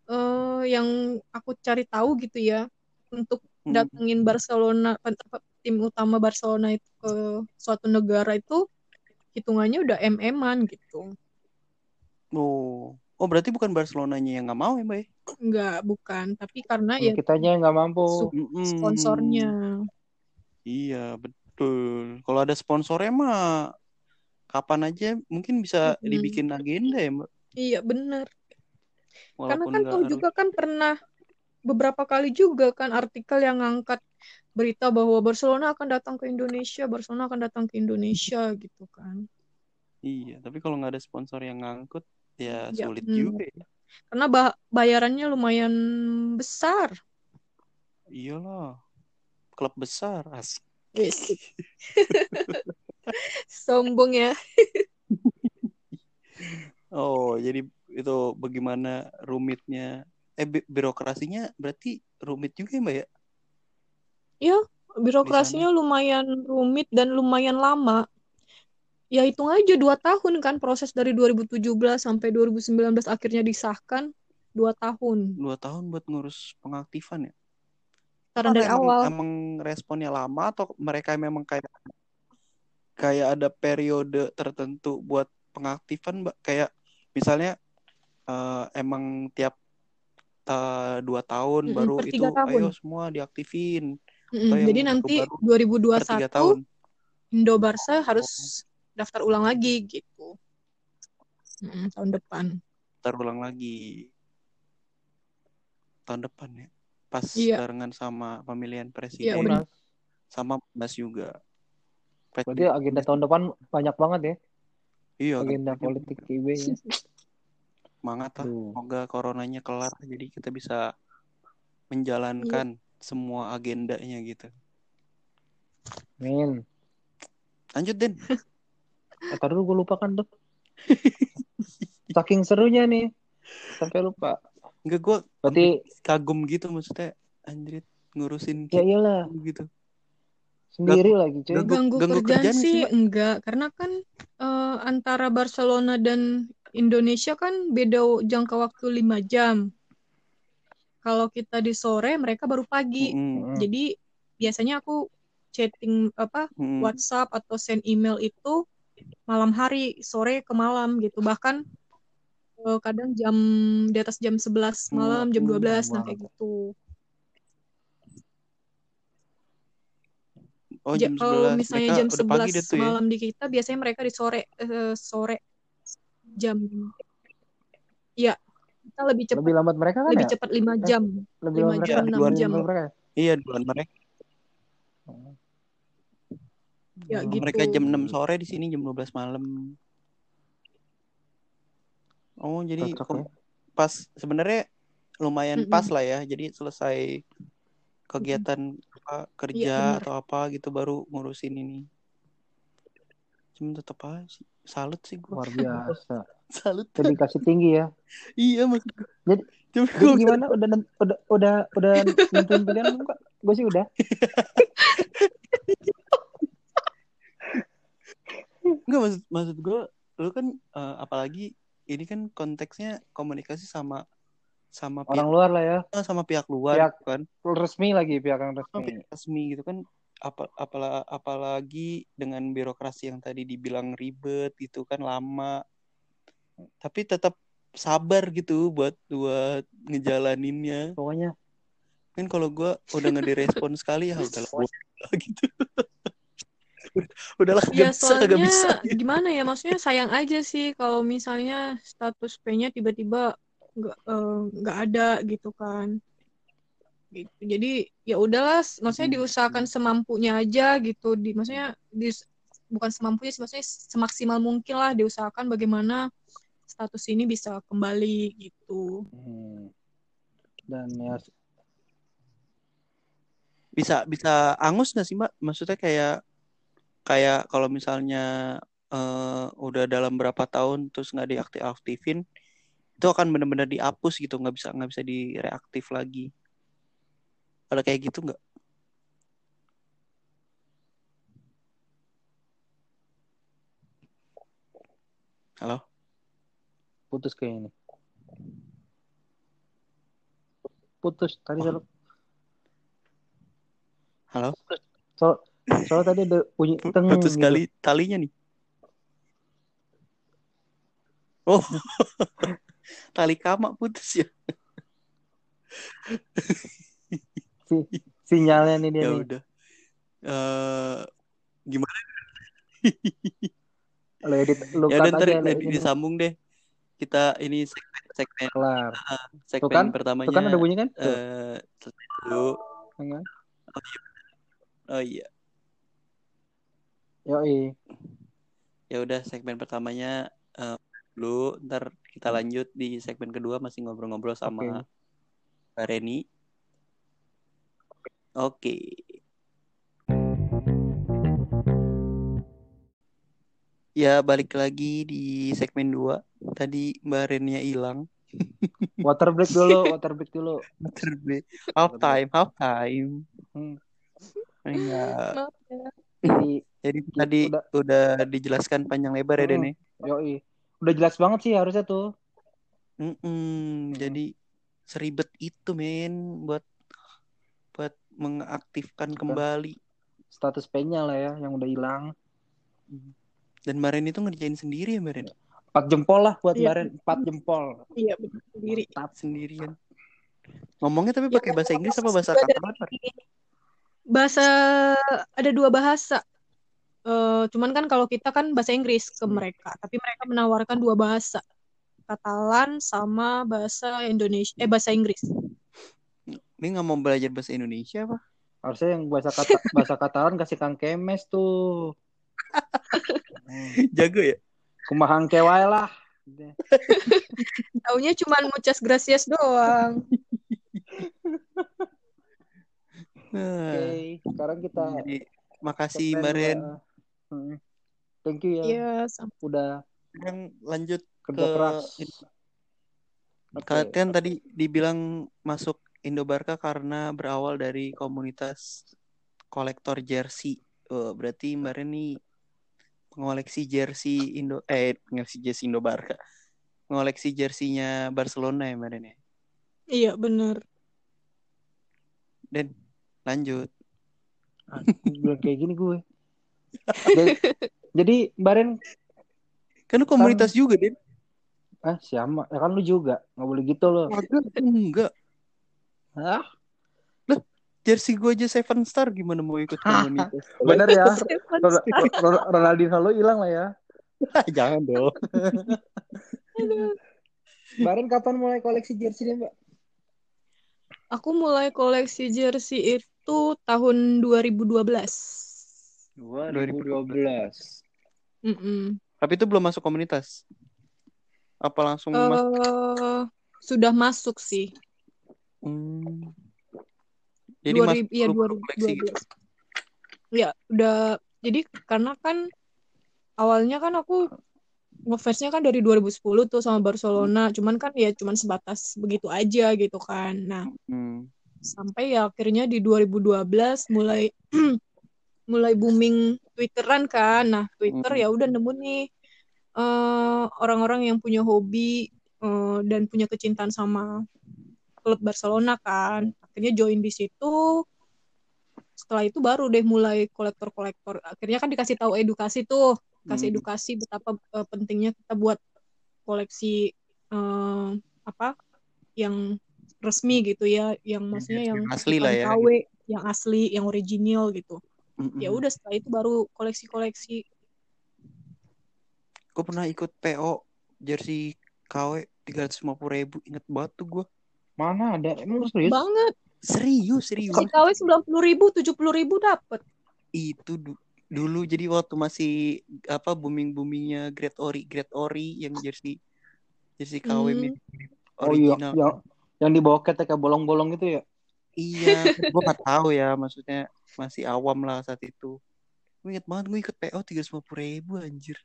eh, yang aku cari tahu gitu ya untuk Hmm. datengin Barcelona tim utama Barcelona itu ke suatu negara itu hitungannya udah MM-an gitu Oh. Oh berarti bukan Barcelonanya yang nggak mau ya mbak? ya? Enggak, bukan. Tapi karena ya Kitanya nggak mampu. Sup- Mm-mm. Iya betul. Kalau ada sponsornya mah kapan aja mungkin bisa Mm-mm. dibikin agenda ya mbak. Iya, bener. Karena kan tahu harus. juga kan pernah beberapa kali juga kan artikel yang ngangkat berita bahwa Barcelona akan datang ke Indonesia, Barcelona akan datang ke Indonesia gitu kan. Iya, tapi kalau nggak ada sponsor yang ngangkut, ya Ya, sulit hmm. juga ya. Karena ba- bayarannya lumayan besar. Iyalah, klub besar, asik. Wis. <laughs> Sombong ya. <laughs> Oh, jadi itu bagaimana rumitnya, eh bi- birokrasinya berarti rumit juga ya Mbak ya? Ya, birokrasinya lumayan rumit dan lumayan lama. Ya hitung aja dua tahun kan proses dari 2017 sampai 2019 akhirnya disahkan dua tahun. Dua tahun buat ngurus pengaktifan ya? Karena dari emang, awal. emang responnya lama atau mereka memang kayak kayak ada periode tertentu buat pengaktifan Mbak? Kayak misalnya eh, emang tiap eh, dua tahun Mm-mm, baru per itu tahun. ayo semua diaktifin atau yang Jadi nanti tiga 2021 tahun. Indo Barca harus daftar ulang lagi gitu. Mm-mm, tahun depan. terulang lagi tahun depan ya pas Iya. barengan sama pemilihan Iya, presiden. Munas. sama Mas juga Berarti agenda tahun depan banyak banget ya iya agenda agenda politik IB ya. <laughs> semangat lah Tuh. semoga coronanya kelar jadi kita bisa menjalankan Iya. semua agendanya gitu Min. lanjut Den <laughs> Eh, dulu gue lupa kan tuh. Saking serunya nih. Sampai lupa. Enggak gue Berarti kagum gitu maksudnya anjrit ngurusin ya iyalah gitu sendiri lagi cuy. ganggu- Ganggu, ganggu kerjaan, kerjaan sih, sih Mbak? enggak, karena kan eh, antara Barcelona dan Indonesia kan beda jangka waktu 5 jam. Kalau kita di sore, mereka baru pagi. Mm-mm. Mm. Jadi biasanya aku chatting apa Mm-mm. WhatsApp atau send email itu malam hari, sore ke malam gitu. Bahkan eh, kadang jam di atas jam 11 malam, jam Hmm, 12 nah kayak gitu. oh Ja- jam kalau 11 misalnya mereka jam udah pagi 11 deh tuh ya malam di kita, biasanya mereka di sore eh, sore jam ya kita lebih cepat Lebih lambat mereka kan lebih ya? cepat 5 Eh, jam. Lebih lima lambat mereka. jam, Lebih enam lambat jam. mereka. iya duluan mereka Ya gitu. mereka jam 6 sore di sini jam 12 malam oh jadi Cocok ya. pas sebenarnya lumayan Mm-mm. pas lah ya jadi selesai kegiatan apa kerja benar. atau apa gitu baru ngurusin ini cuman tetap aja sih salut sih gua Luar biasa. <laughs> salut Dedikasi tinggi ya. iya maksud Jadi- Cuma Jadi gua- gimana? Udah udah udah udah nentuin pilihan belum? Gue sih udah. <laughs> Enggak maksud maksud gue lu kan eh, apalagi ini kan konteksnya komunikasi sama sama Orang pihak luar lah ya. sama pihak luar Pihak- kan. Resmi lagi pihak yang resmi. pihak resmi gitu kan. Apa apala, apalagi dengan birokrasi yang tadi dibilang ribet gitu kan lama. Tapi tetap sabar gitu buat buat ngejalaninnya. Pokoknya. Kan kalau gue udah nggak direspon sekali ya udahlah bodoh gitu udahlah Ya gak bisa gak bisa soalnya gimana ya maksudnya sayang aja sih kalau misalnya status P-nya tiba-tiba nggak nggak ada gitu kan. Gitu. Jadi ya udahlah maksudnya Hmm. diusahakan semampunya aja gitu di maksudnya di, bukan semampunya sih maksudnya semaksimal mungkin lah diusahakan bagaimana status ini bisa kembali gitu. hmm. dan ya bisa bisa angus nggak sih mbak maksudnya kayak kayak kalau misalnya eh, udah dalam berapa tahun terus nggak diaktif-aktifin itu akan benar-benar dihapus gitu nggak bisa nggak bisa direaktif lagi. Ada kayak gitu nggak? Halo? Putus kayak ini. Putus tadi Oh. kalau halo soal tadi ada bunyi teng putus gitu. sekali talinya nih oh <laughs> tali kama putus ya Si- sinyalnya nih dia ya nih. udah eh gimana Lo edit lu ya ntar aja, edit. disambung deh kita ini segmen segmen kelar. segmen kan? pertamanya Tuh kan ada bunyi kan? Tuh. eh selesai dulu kan? Oh iya. Yoi. Ya udah segmen pertamanya eh, dulu ntar kita lanjut di segmen kedua masih ngobrol-ngobrol sama. Mbak Reni. Oke. Ya balik lagi di segmen 2 Tadi Mbak Renia hilang <laughs> Water break dulu, water break dulu. Terbit. Half time, half time. Hmm. Enggak. Maaf ya. Jadi, Jadi Gitu, tadi udah. udah dijelaskan panjang lebar ya Hmm. Den ya? yoi. Udah jelas banget sih harusnya tuh. Mm-mm, Jadi seribet itu men buat buat mengaktifkan kembali. Status P-nya lah ya, yang udah hilang. Dan Mbak Reni itu ngerjain sendiri ya Mbak Reni? Empat jempol lah buat Iya. Baren. Empat jempol. Iya sendiri. Mantap. Sendirian. Ngomongnya tapi Ya, pakai bahasa Inggris apa bahasa Katalan? Bahasa ada dua bahasa. Eh, cuman kan kalau kita kan bahasa Inggris ke mereka, tapi mereka menawarkan dua bahasa. Katalan sama bahasa Indonesia eh bahasa Inggris. Ini nggak mau belajar bahasa Indonesia apa? Harusnya yang bahasa kata <laughs> bahasa Katalan kasih Kang Kemes tuh. Hmm. <laughs> Jago ya? Kumahang kewae lah. Taunya cuman muchas gracias doang. Nah, Oke, sekarang kita jadi makasih Mbak Ren. Hmm. Thank you ya. Iya, sama. Udah Sekarang lanjut kerja ke keras. Oke. Kan tadi dibilang masuk Indobarka karena berawal dari komunitas kolektor jersey. Oh, berarti Mbak Reni mengoleksi jersey Indo eh mengoleksi jersey Indobarka. Mengoleksi jersinya Barcelona ya Mbak Reni. Iya, bener. Dan lanjut. Bilang kayak gini gue. Jadi, <laughs> jadi Baren Kan lu komunitas juga, Den. ah siapa? Ya kan lu juga. Nggak boleh gitu loh. Enggak. Hah? Jersey gue aja seven star gimana mau ikut komunitas? <laughs> Bener ya. Ronaldinho lu hilang lah ya. <laughs> Jangan dong. Baren kapan mulai koleksi jersey nih, Mbak? Aku mulai koleksi jersey itu tahun 2012. 2012. Mm-mm. Tapi itu belum masuk komunitas. Apa langsung masuk? Eh, sudah masuk sih. Hmm. Jadi 2000 masuk baru koleksi gitu. 2012. Ya, udah jadi karena kan awalnya kan aku ngefansnya kan dari 2010 tuh sama Barcelona, cuman kan ya cuman sebatas begitu aja gitu kan. Nah, Hmm. sampai ya akhirnya di 2012 mulai <clears throat> mulai booming Twitteran kan. Nah, Twitter Hmm. ya udah nemu nih eh, orang-orang yang punya hobi eh, dan punya kecintaan sama klub Barcelona kan. Akhirnya join di situ. Setelah itu baru deh mulai kolektor-kolektor. Akhirnya kan dikasih tahu edukasi tuh, kasih Hmm. edukasi betapa eh, pentingnya kita buat koleksi eh, apa yang resmi gitu ya, yang maksudnya yang yang asli lah ya, KW, yang asli, yang original gitu. Mm-mm. Ya udah setelah itu baru koleksi-koleksi. Gue pernah ikut PO jersey KW 350 ribu. Ingat banget tuh gue. Mana ada? Emang serius? Banget. Serius, serius. Si KW 90 ribu, 70 ribu dapet. Itu du- dulu jadi waktu masih apa booming boomingnya Great Ori, Great Ori yang jersey jersey KW Hmm. mirip Oh iya, original. yang yang di bawah kayak bolong-bolong gitu ya. Iya, gue nggak tahu ya, maksudnya masih awam lah saat itu. Gue inget banget gue ikut PO 350 ribu anjir.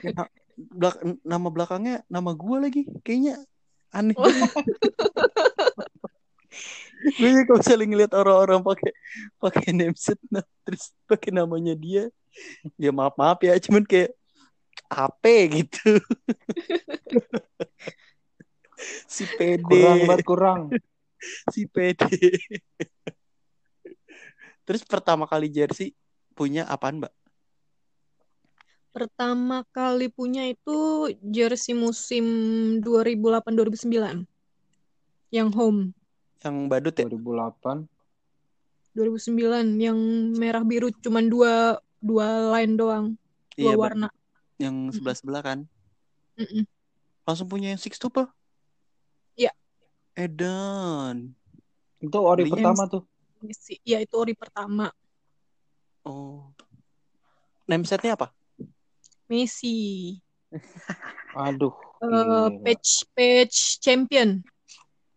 Ya, belak- nama belakangnya nama gue lagi, kayaknya aneh. Oh. gue ya kalau misalnya ngeliat orang-orang pakai pakai nameset nah, terus pakai namanya dia, ya maaf maaf ya, cuman kayak apa gitu. <laughs> si PD, Kurang banget kurang. Si PD. Terus pertama kali jersey punya apaan, Mbak? Pertama kali punya itu jersey musim 2008-2009. Yang home. Yang badut ya? 2008. 2009 yang merah biru cuman dua dua line doang, dua Iya, warna. Yang sebelah sebelah kan. Mm-mm. Langsung punya yang six tuple. Iya. Edan. Itu ori Belinya pertama tuh. Messi. Ya itu ori pertama. Oh. Namesetnya apa? Messi. <laughs> Aduh. Eh, Gila. patch patch champion.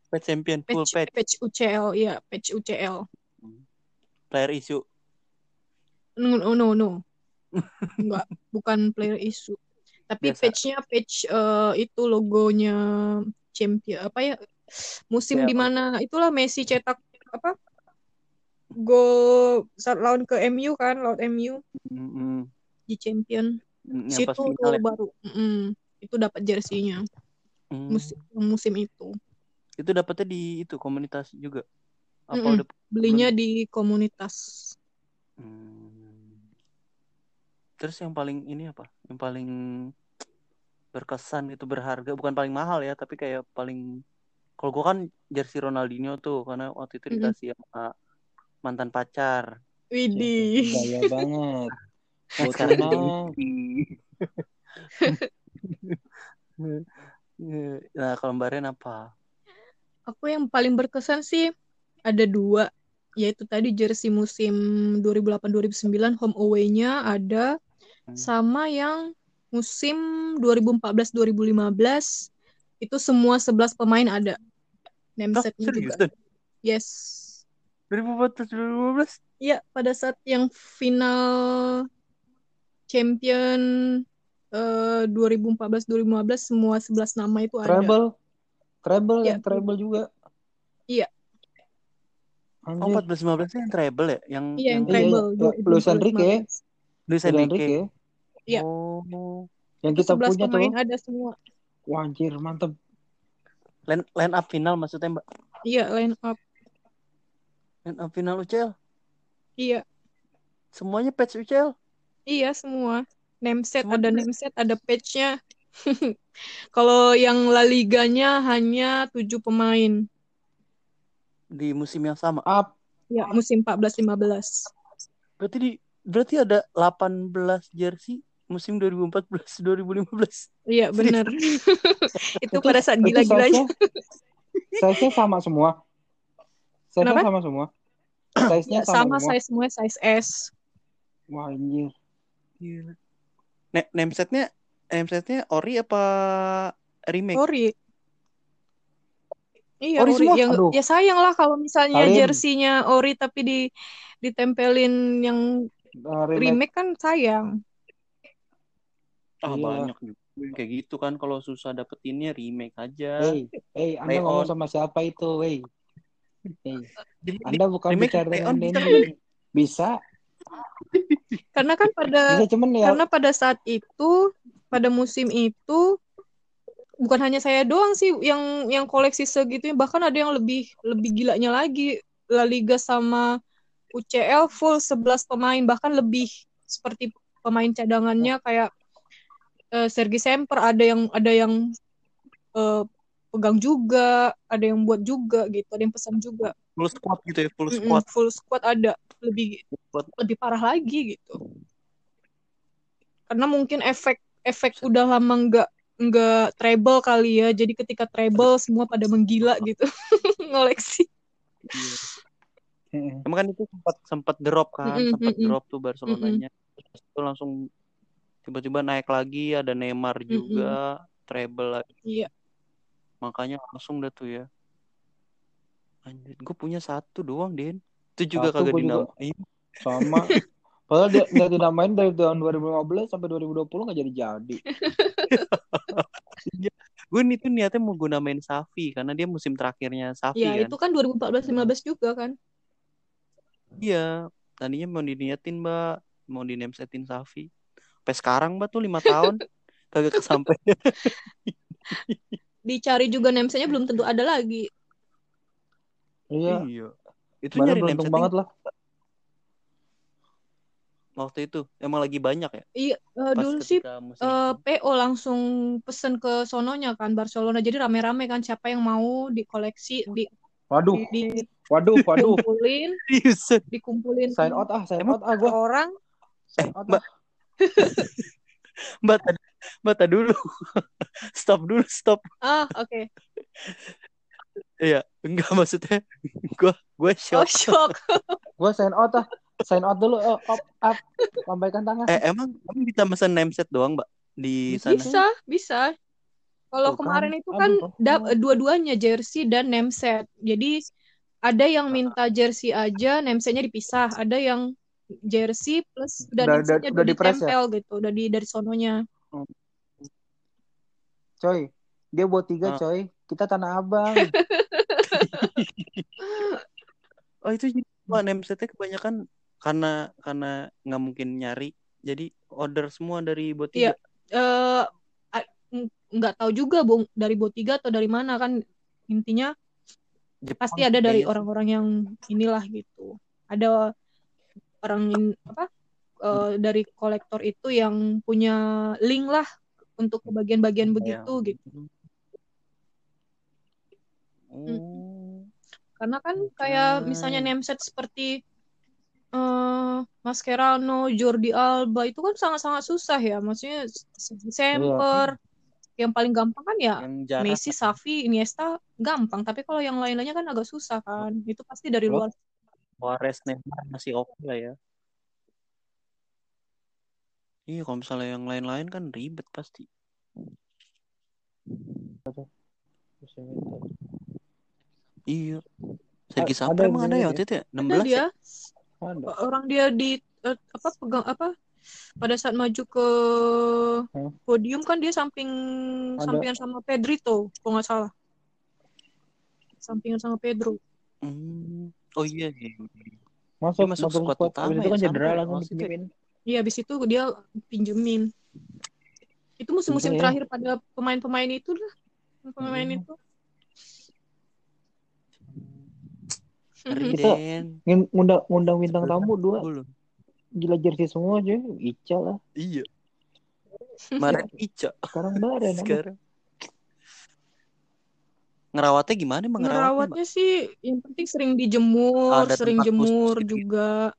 Patch champion, full Patch, patch. patch UCL, iya, patch UCL. Player issue. No, no, no. no. <laughs> Enggak, bukan player issue. Tapi Biasa. patch-nya patch eh, itu logonya champion apa ya? Musim Kayak di apa? mana itulah Messi cetak apa? Gol saat lawan ke MU kan, lawan MU Mm-mm. di champion. Mm, Yang Situ final ya. baru. Mm-mm. Itu dapat jersinya Mm. musim musim itu. Itu dapetnya di itu komunitas juga. Apa Mm-mm. udah Belinya di komunitas. Hmm. Terus yang paling ini apa? Yang paling berkesan itu berharga, bukan paling mahal ya, tapi kayak paling kalau gua kan jersey Ronaldinho tuh karena waktu itu dikasih sama mantan pacar. Widih. Gaya <laughs> banget. Nah, sekarang <laughs> Nah, kalau Mbak Ren apa? Aku yang paling berkesan sih ada dua, yaitu tadi jersey musim 2008-2009 home away-nya ada, Hmm. sama yang musim 2014-2015 itu semua 11 pemain ada. Setnya serius juga. Yes. 2014 2015? Iya, pada saat yang final champion eh, 2014-2015 semua 11 nama itu ada. Treble. Treble Iya, yang treble juga. Iya. Oh, Anjir. 14 15 yang treble ya? Yang Iya, yang yang Iya, treble iya. Luis Enrique. 2014. Luis Enrique. Enrique. Iya. Oh. Yang kita 11 punya tuh. ada semua. Wah, anjir, mantep. Line, line up final maksudnya Mbak? Iya, line up. Line up final UCL. Iya, Semuanya patch UCL. iya semua. Name set Semua ada name set, ada patch-nya. <laughs> Kalau yang La Liganya hanya 7 pemain. di musim yang sama. Up. Ya, musim 14-15. Berarti di berarti ada 18 jersey musim 2014 2015. <laughs> Iya, benar. <laughs> Itu pada saat itu gila-gilanya. size-nya- Size-nya sama semua. Size-nya Kenapa? sama semua. <clears throat> Size-nya Ya, sama, sama semua. size semua size S. Wah, anjir. Gila. Ne name setnya name setnya ori apa remake? Ori. Iya, Ori Ori. semua? Yang Aduh. ya sayang lah kalau misalnya jersinya Ori tapi di ditempelin yang Uh, remake. remake kan sayang. Ah Iya. banyak juga kayak gitu kan kalau susah dapetinnya remake aja. Hey, hey, Anda ngomong on. sama siapa itu, hey? Hey, Anda bukan remake bicara dengan Denny. Bisa, Karena kan pada bisa cuman ya. karena pada saat itu pada musim itu bukan hanya saya doang sih yang yang koleksi segitunya bahkan ada yang lebih lebih gilanya lagi La Liga sama UCL full 11 pemain bahkan lebih seperti pemain cadangannya kayak eh, Sergi Semper ada yang ada yang eh, pegang juga ada yang buat juga gitu ada yang pesan juga. Full squad gitu ya, full squad. full squad ada. Lebih Squad. lebih parah lagi gitu. Karena mungkin efek efek udah lama nggak nggak treble kali ya. Jadi ketika treble semua pada menggila gitu. <laughs> Ngoleksi. Heeh. Emang kan itu sempat sempat drop kan, sempat drop tuh Barcelonanya. Terus itu langsung tiba-tiba naik lagi, ada Neymar juga, treble lagi. iya Makanya langsung dah tuh ya. Anjir, gue punya satu doang, Den. Itu juga Satu kagak dinamain. Sama. Padahal dia nggak tidak main dari tahun 2015 sampai 2020 nggak jadi jadi. Gue nih tuh niatnya mau gue namain Safi karena dia musim terakhirnya Safi ya kan. itu kan 2014-15 juga kan Iya, tadinya mau diniatin mbak, mau di namesetin Safi. Sampai sekarang mbak tuh lima tahun kagak kesampaian. <laughs> dicari juga namesnya belum tentu ada lagi Iya. Iya. Itu Badan nyari namesetting banget lah. waktu itu emang lagi banyak ya. iya Pas dulu sih musim eh. PO langsung pesen ke sononya kan Barcelona jadi rame-rame kan siapa yang mau dikoleksi di Waduh, di waduh, waduh. dikumpulin <laughs> dikumpulin Sign out ah, sign Emang out ah gua. orang Eh, Mbak. <laughs> Mbak tadi, Mbak tadi dulu. <laughs> stop dulu, stop. ah oke Iya, enggak maksudnya gue gue Oh shock. shock. <laughs> Gue sign out ah. Sign out dulu. Oh, up, up. Lambaikan tangan. Eh emang kamu bisa mesen name set doang, Mbak? Di Bisa. sana. Bisa, bisa. Kalau kan, kemarin itu kan dua-duanya jersey dan name set. Jadi ada yang minta jersey aja, name setnya dipisah. Ada yang jersey plus Udah- udah, udah- udah ya? ditempel gitu, udah di dari sononya. Coy, dia buat tiga Ah. coy. Kita tanah abang. <laughs> <laughs> Oh itu jadi Pak, name setnya kebanyakan karena karena nggak mungkin nyari. Jadi order semua dari bot Iya. tiga. Eh n- nggak tahu juga Bung dari Botiga atau dari mana kan intinya Jepang pasti ada dari orang-orang yang inilah gitu. Ada orang in- apa eh, dari kolektor itu yang punya link lah untuk ke bagian-bagian begitu Iya. gitu. Oh. Karena kan kayak Oke. misalnya name set seperti eh Mascherano, Jordi Alba itu kan sangat-sangat susah ya. Maksudnya Semper yang paling gampang kan ya Messi, Xavi, Iniesta gampang. Tapi kalau yang lain-lainnya kan agak susah kan. Itu pasti dari luar. Suarez Neymar masih oke lah ya. Iya, kalau misalnya yang lain-lain kan ribet pasti. Iya. Sergi ada emang ada ya waktu itu ya? Ada 16 ya? dia Ada. orang dia di eh, apa pegang apa pada saat maju ke Hmm. podium kan dia samping Ada. sampingan sama Pedrito kalau nggak salah. Sampingan sama Pedro. Hmm. Oh iya. iya. Masuk, Dia masuk masuk, squad squad. utama Abis itu ya, kan cedera sampai langsung dipinjemin. Iya, habis itu dia pinjemin. Itu musim-musim ya. terakhir pada pemain-pemain itu lah. Pemain Hmm. itu. Kita- Ngundang, ngundang bintang tamu dua. Gila jersey semua aja. Ica lah. Iya. Kemarin Ica. Sekarang Baren. apa? Sekarang. Ngerawatnya gimana emang ngerawatnya, Mbak? Ngerawatnya sih yang penting sering dijemur, Ada sering jemur gitu. juga.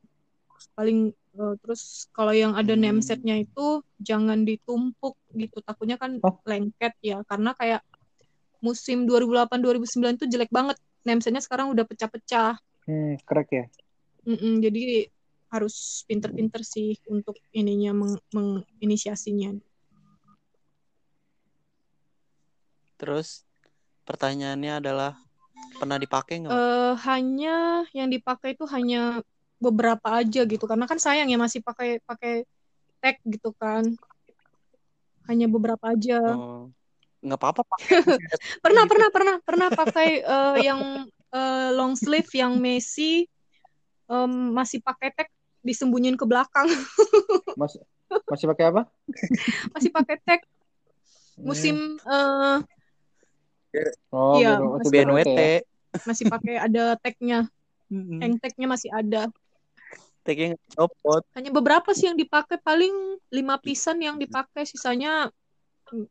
Paling eh, terus kalau yang ada Hmm. setnya itu jangan ditumpuk gitu. Takutnya kan Oh. lengket ya. Karena kayak musim 2008-2009 tuh jelek banget. Name setnya sekarang udah pecah-pecah. Hmm, ya. Mm-mm, jadi harus pinter-pinter sih untuk ininya meng- menginisiasinya. Terus pertanyaannya adalah pernah dipakai nggak? Eh hanya yang dipakai itu hanya beberapa aja gitu karena kan sayang ya masih pakai pakai tag gitu kan. Hanya beberapa aja. Oh. Nggak apa-apa Pak. <laughs> Pernah pernah pernah pernah pakai eh, yang eh, long sleeve yang Messi em, masih pakai tag disembunyiin ke belakang. <laughs> Masih masih pakai apa? masih pakai tag musim eh, Oh, Iya, masih BNWT. ya. masih pakai ada tagnya. Hang tagnya masih ada. Tagnya nggak copot. hanya beberapa sih yang dipakai paling lima pisan yang dipakai sisanya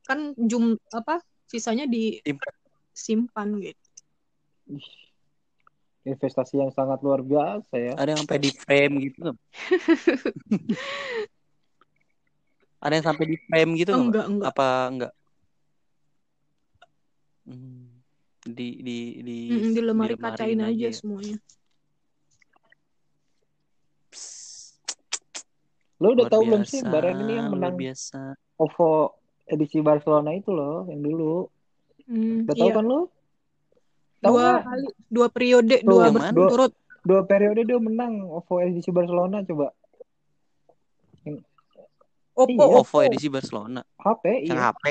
kan jum apa sisanya Simpan. disimpan gitu Investasi yang sangat luar biasa ya. Ada yang sampai di frame gitu nggak? <laughs> Ada yang sampai di frame gitu nggak? Mbak? enggak enggak Apa enggak? Hmm. Di di di Mm-mm, di lemari kacain aja ya. semuanya Psst, Lo udah luar tahu belum sih Baren ini yang menang biasa. OVO edisi Barcelona itu loh, yang dulu. Hmm, Udah tahu iya kan lo? Tahu dua kali dua periode Tuh, dua berturut Dua periode dia menang OVO edisi Barcelona coba. Oppo Iya. Oppo OVO edisi Barcelona. HP, Yang iya. HP.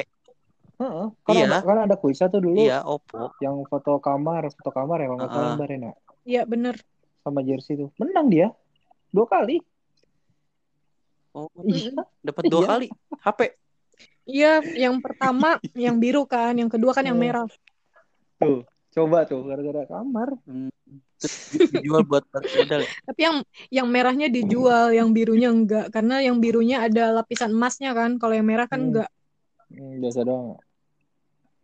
Heeh. Kan Iya. ada kan ada kuisnya tuh dulu Iya, Oppo. yang foto kamar, foto kamar ya kalau nggak salah ya. iya bener Sama jersey tuh. Menang dia. Dua kali. Oh, Iya. dapat dua Iya. kali. HP. iya yang pertama yang biru kan yang kedua kan yang Iya. merah Tuh, coba tuh gara-gara kamar. Hmm. Dijual buat modal ya? tapi yang yang merahnya dijual yang birunya enggak karena yang birunya ada lapisan emasnya kan kalau yang merah kan Hmm. enggak Hmm, biasa doang.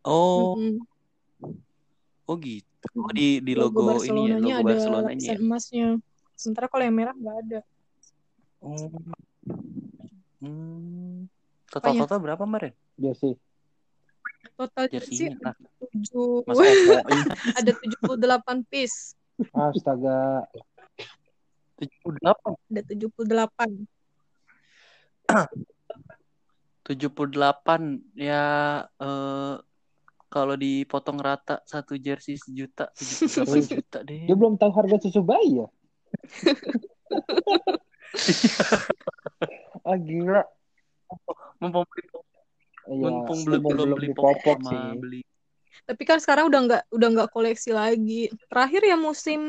Oh, Mm-mm. oh gitu. Oh di di logo, ini ya, logo ada Barcelonanya lapisan ya. emasnya. Sementara kalau yang merah nggak ada. Oh. Hmm. Total total berapa kemarin? Jersey. Total jersey lah. tujuh Eko. <laughs> ada 78 piece. Astaga. 78. Ada 78. 78 <clears throat> ya eh kalau dipotong rata satu jersey sejuta 78 juta deh. Dia belum tahu harga susu bayi ya? <laughs> ah gila. Mumpung beli Iya, mumpung belum beli popok sih. beli. Tapi kan sekarang udah nggak udah nggak koleksi lagi. Terakhir ya musim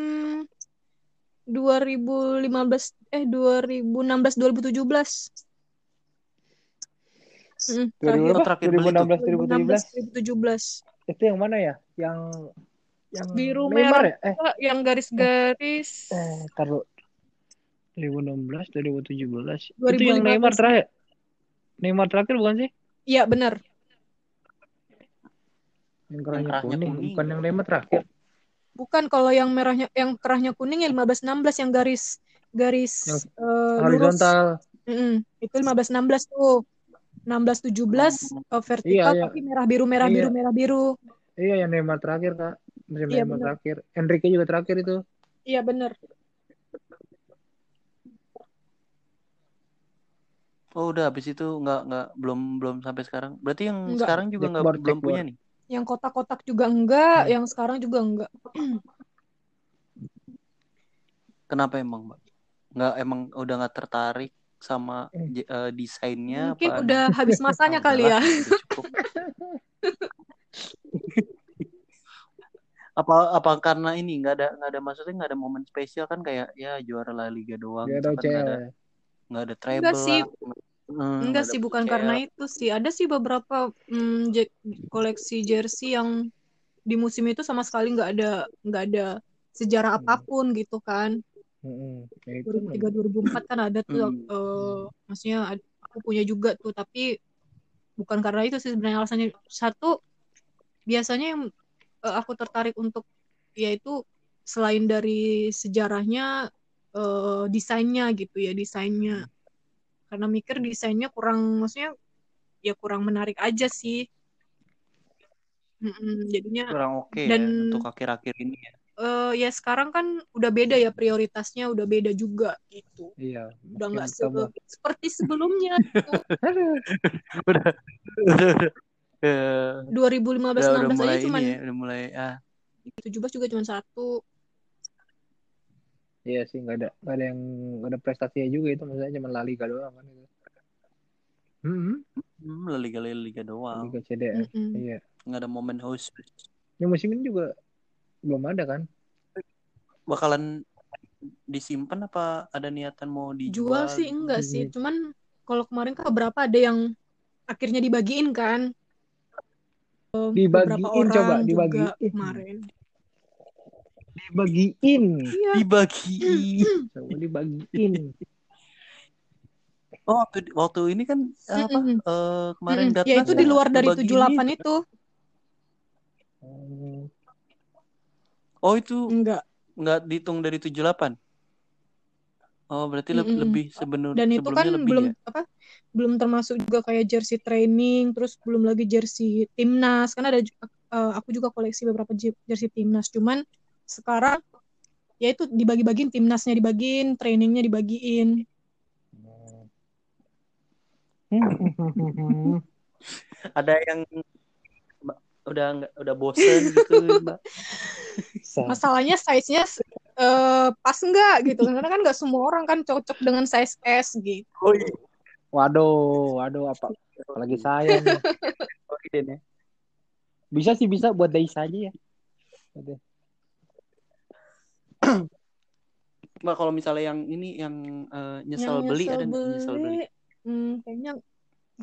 2015 eh 2016 2017. Mm, terakhir Oh, terakhir beli tuh. 2016 2017 2016 2017. itu yang mana ya? Yang yang Biru Neymar merah. ya? Eh, yang garis-garis eh taruh 2016 2017. 2015. Itu yang Neymar terakhir. Neymar terakhir bukan sih? Iya benar. Yang kerahnya kerahnya kuning, kuning. bukan yang Neymar terakhir. Bukan kalau yang merahnya yang kerahnya kuning ya 15 16 yang garis garis Yang eh, lurus. Horizontal. Mm-mm. Itu 15 16 tuh. 16 17 eh, vertikal Iya, iya. tapi merah biru merah Iya. biru merah biru. Iya, yang Neymar terakhir, Kak. Musim Iya, Neymar terakhir. Enrique juga terakhir itu. Iya benar. Oh udah habis itu nggak nggak belum belum sampai sekarang. Berarti yang Enggak. sekarang juga nggak belum punya jackboard. nih. Yang kotak-kotak juga enggak, Hmm. yang sekarang juga enggak. Kenapa emang, Mbak? Nggak emang udah nggak tertarik sama eh, desainnya Mungkin apa? udah <laughs> habis masanya kali ya. cukup. <laughs> apa apa karena ini nggak ada nggak ada maksudnya nggak ada momen spesial kan kayak ya juara La Liga doang Dia ada nggak ada nggak ada treble Enggak sih. lah. Hmm, Enggak nggak sih, bukan UCL. karena itu sih. Ada sih beberapa mm, je- koleksi jersey yang di musim itu sama sekali nggak ada nggak ada sejarah Hmm. apa pun gitu kan. Mm-mm. Ya, itu 2003 2004 kan ada tuh Hmm. eh, maksudnya aku punya juga tuh tapi bukan karena itu sih sebenarnya alasannya satu biasanya yang eh, aku tertarik untuk yaitu selain dari sejarahnya eh, desainnya gitu ya desainnya karena mikir desainnya kurang maksudnya ya kurang menarik aja sih Mm-mm, jadinya kurang oke Dan- ya untuk akhir-akhir ini ya. Eh, ya sekarang kan udah beda ya prioritasnya udah beda juga gitu Iya. udah nggak se- tambah. seperti sebelumnya gitu. Aduh. <laughs> udah udah udah eh, 2015 udah, udah 16 mulai aja cuman ini ya udah mulai ah 17 juga cuma satu Iya sih, nggak ada nggak ada yang nggak ada prestasinya juga itu maksudnya cuma La Liga doang kan itu. Hmm, hmm, La Liga La Liga doang Liga CDF. Mm-mm. Iya. nggak ada momen host Yang musim ini juga belum ada kan? bakalan disimpan apa ada niatan mau jual dijual sih enggak sih Hmm. cuman kalau kemarin kan beberapa ada yang akhirnya dibagiin kan Eh, Dibagiin orang coba, juga dibagiin. kemarin Dibagiin. iya dibagi Coba dibagiin. oh waktu waktu ini kan apa Mm-mm. eh, kemarin Mm-mm. Gatnas ya itu di luar dari ngebagiin 78 itu. itu Hmm, oh itu enggak. nggak dihitung dari 78 oh berarti le- Mm-mm. lebih sebelum dan itu kan lebih belum ya? apa belum termasuk juga kayak jersey training terus belum lagi jersey timnas. Karena ada eh, aku juga koleksi beberapa je- jersey timnas. Cuman sekarang ya itu dibagi-bagiin timnasnya dibagiin trainingnya dibagiin. Hmm. <laughs> ada yang udah nggak udah bosen gitu mbak <laughs> masalahnya size-nya eh, pas enggak gitu karena kan nggak semua orang kan cocok dengan size S gitu. Oh iya. Waduh, waduh apa apalagi saya nih. <laughs> Bisa sih bisa buat Dais aja ya. <clears throat> Mbak kalau misalnya yang ini yang eh, nyesel Yang beli nyesel ada nggak nyesel beli? Hmm, kayaknya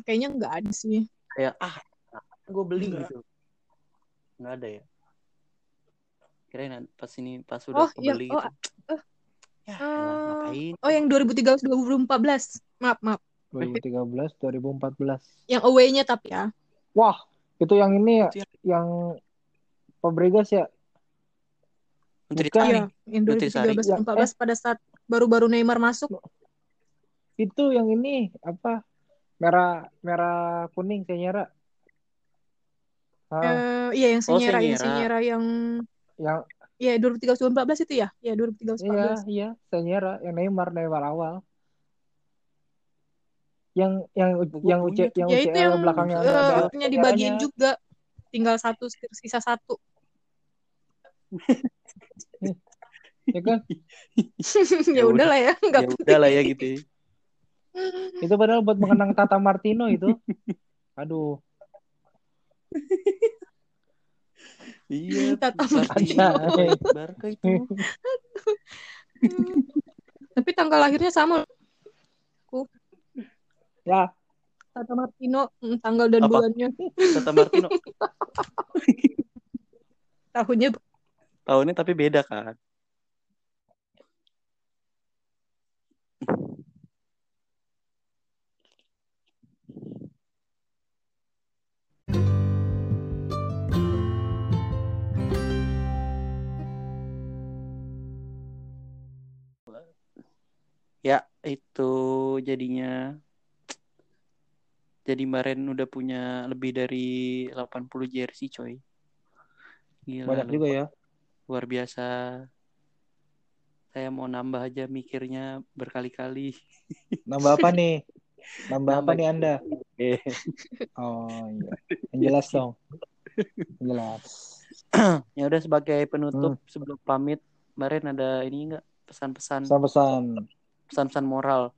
kayaknya nggak ada sih. Kayak ah gue beli Nggak. gitu. Nggak ada ya kirain pas ini pas udah Oh, yang- kebeli oh, gitu eh, ya eh, elah, ngapain oh yang 2013 2014 maaf maaf 2013, 2014. yang away-nya tapi ya Wah, itu yang ini ya, yang- yang Fabregas ya. Menteri Bukan. Iya, yang Berarti Sari. 2013 2014 pada saat baru-baru Neymar masuk. Itu yang ini apa? Merah merah kuning saya nyara. Ah, Eh, iya yang Oh, Senyera, yang Senyera. Senyera yang yang ya 2013 2014 itu ya? Ya 2013 iya 2014. iya Senyera yang Neymar Neymar awal yang yang Buku yang punya UC tuh. yang Ya UCL yang belakangnya eh, ada punya dibagiin Senyeranya. juga. Tinggal satu sisa satu. <laughs> ya kan <laughs> ya udah lah ya, nggak Ya udah lah ya gitu. ya. itu padahal buat mengenang Tata Martino itu aduh <laughs> Iya. Tata. Barca itu. Tapi tanggal lahirnya sama ya Tata Martino, mm, tanggal dan Apa? bulannya, Tata Martino. <laughs> tahunnya Tahunnya tapi beda kan. Itu jadinya jadi Maren udah punya lebih dari 80 jersey, coy. Gila banyak juga ya. Luar biasa. Saya mau nambah aja mikirnya berkali-kali. Nambah apa <laughs> nih? Nambah apa Nambah. nih anda? Oh iya. Yang jelas dong. Yang jelas. <clears throat> Ya udah sebagai penutup Hmm. sebelum pamit kemarin ada ini enggak pesan-pesan. Pesan-pesan pesan-pesan moral.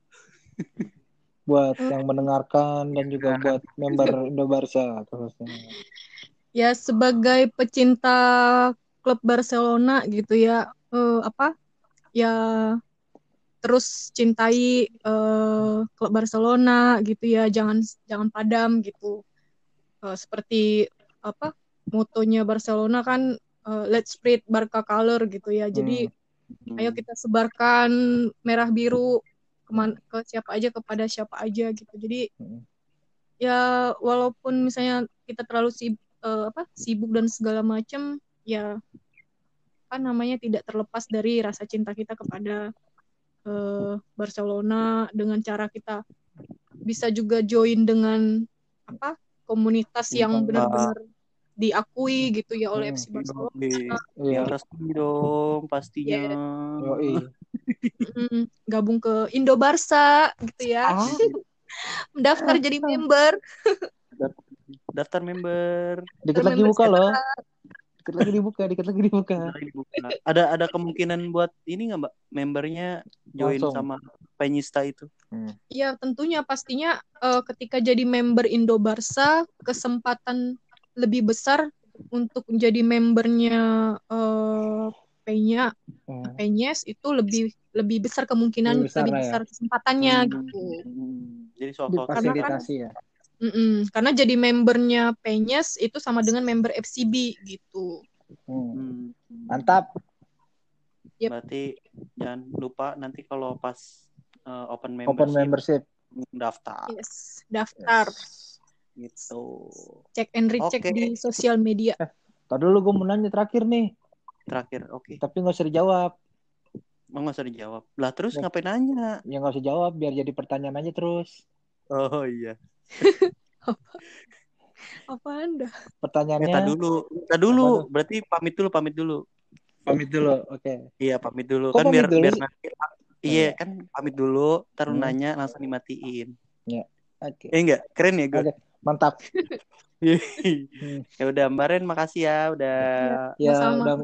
Buat yang mendengarkan dan juga buat member Indobarsa khususnya. ya sebagai pecinta klub Barcelona gitu ya eh, apa? Ya terus cintai eh, klub Barcelona gitu ya jangan jangan padam gitu. Eh, seperti apa? Motonya Barcelona kan eh, let's spread Barca color gitu ya. Jadi ayo kita sebarkan merah biru keman ke siapa aja kepada siapa aja gitu jadi Hmm. ya walaupun misalnya kita terlalu sibuk apa sibuk dan segala macam ya apa namanya tidak terlepas dari rasa cinta kita kepada eh, Barcelona dengan cara kita bisa juga join dengan apa komunitas yang Hmm. benar-benar diakui gitu ya oleh Hmm. FC Barcelona Iya, Iya. yang resmi dong pastinya Yoi. Mm, gabung ke Indo Barca gitu ya Ah. <laughs> mendaftar jadi member daftar member Dikit lagi buka loh. Dikit lagi dibuka, dikit lagi dibuka. Ada ada kemungkinan buat ini nggak mbak membernya join Langsung. sama penyista itu Ya tentunya pastinya eh, ketika jadi member Indo Barca kesempatan lebih besar untuk menjadi membernya eh Penya Hmm. Penyes itu lebih lebih besar kemungkinan Lebih besar lebih ya. besar kesempatannya Hmm. gitu. Hmm, jadi sok-sok Karena kan- ya. Mm-mm. Karena jadi membernya Penyes itu sama dengan member FCB gitu. Hmm. Hmm. Mantap. Yep. Berarti jangan lupa nanti kalau pas uh, open membership, Open membership. daftar Yes, daftar, gitu. cek and recheck Oke. di sosial media. Tadi dulu gue mau nanya terakhir nih, Terakhir, oke. tapi nggak usah dijawab. Mau nggak usah dijawab. Lah terus Ya. ngapain nanya? Ya nggak usah jawab, biar jadi pertanyaan aja terus. Oh iya. <laughs> Apa anda? Eh, Pertanyaannya. tak dulu, tak dulu. Apa? Berarti pamit dulu, pamit dulu. Pamit dulu. Oke. Iya, pamit dulu. Kok kan pamit biar dulu biar nanti Iya, kan pamit dulu, ntar lu Hmm. nanya langsung dimatiin. Oke. Eh enggak, keren ya gue. Oke. Mantap. <laughs> Ya udah, Mbak Ren makasih ya udah Ya Sama-sama. udah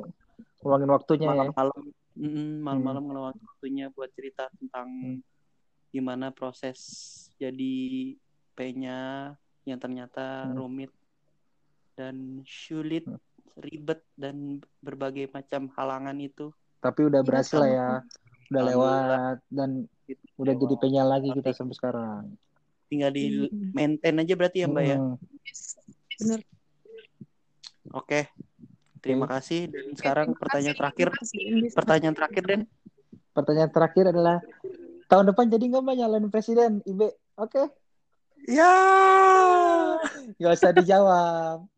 ngulangin waktunya ya. malam-malam mm, malam-malam ngeluangin waktunya buat cerita tentang Hmm. gimana proses jadi P-nya yang ternyata Hmm. rumit dan sulit, Hmm. ribet dan berbagai macam halangan itu. Tapi udah Iya, berhasil lah ya. Udah Alhamdulillah. lewat dan Gitu. udah jadi penyal lagi kita sampai sekarang. Tinggal di Hmm. maintain aja berarti ya Mbak ya. Hmm. Bener. Oke. Terima kasih dan sekarang pertanyaan terakhir. Pertanyaan terakhir Den. Pertanyaan terakhir adalah tahun depan jadi nggak mbak nyalain presiden IB? Oke. Ya. Gak usah dijawab.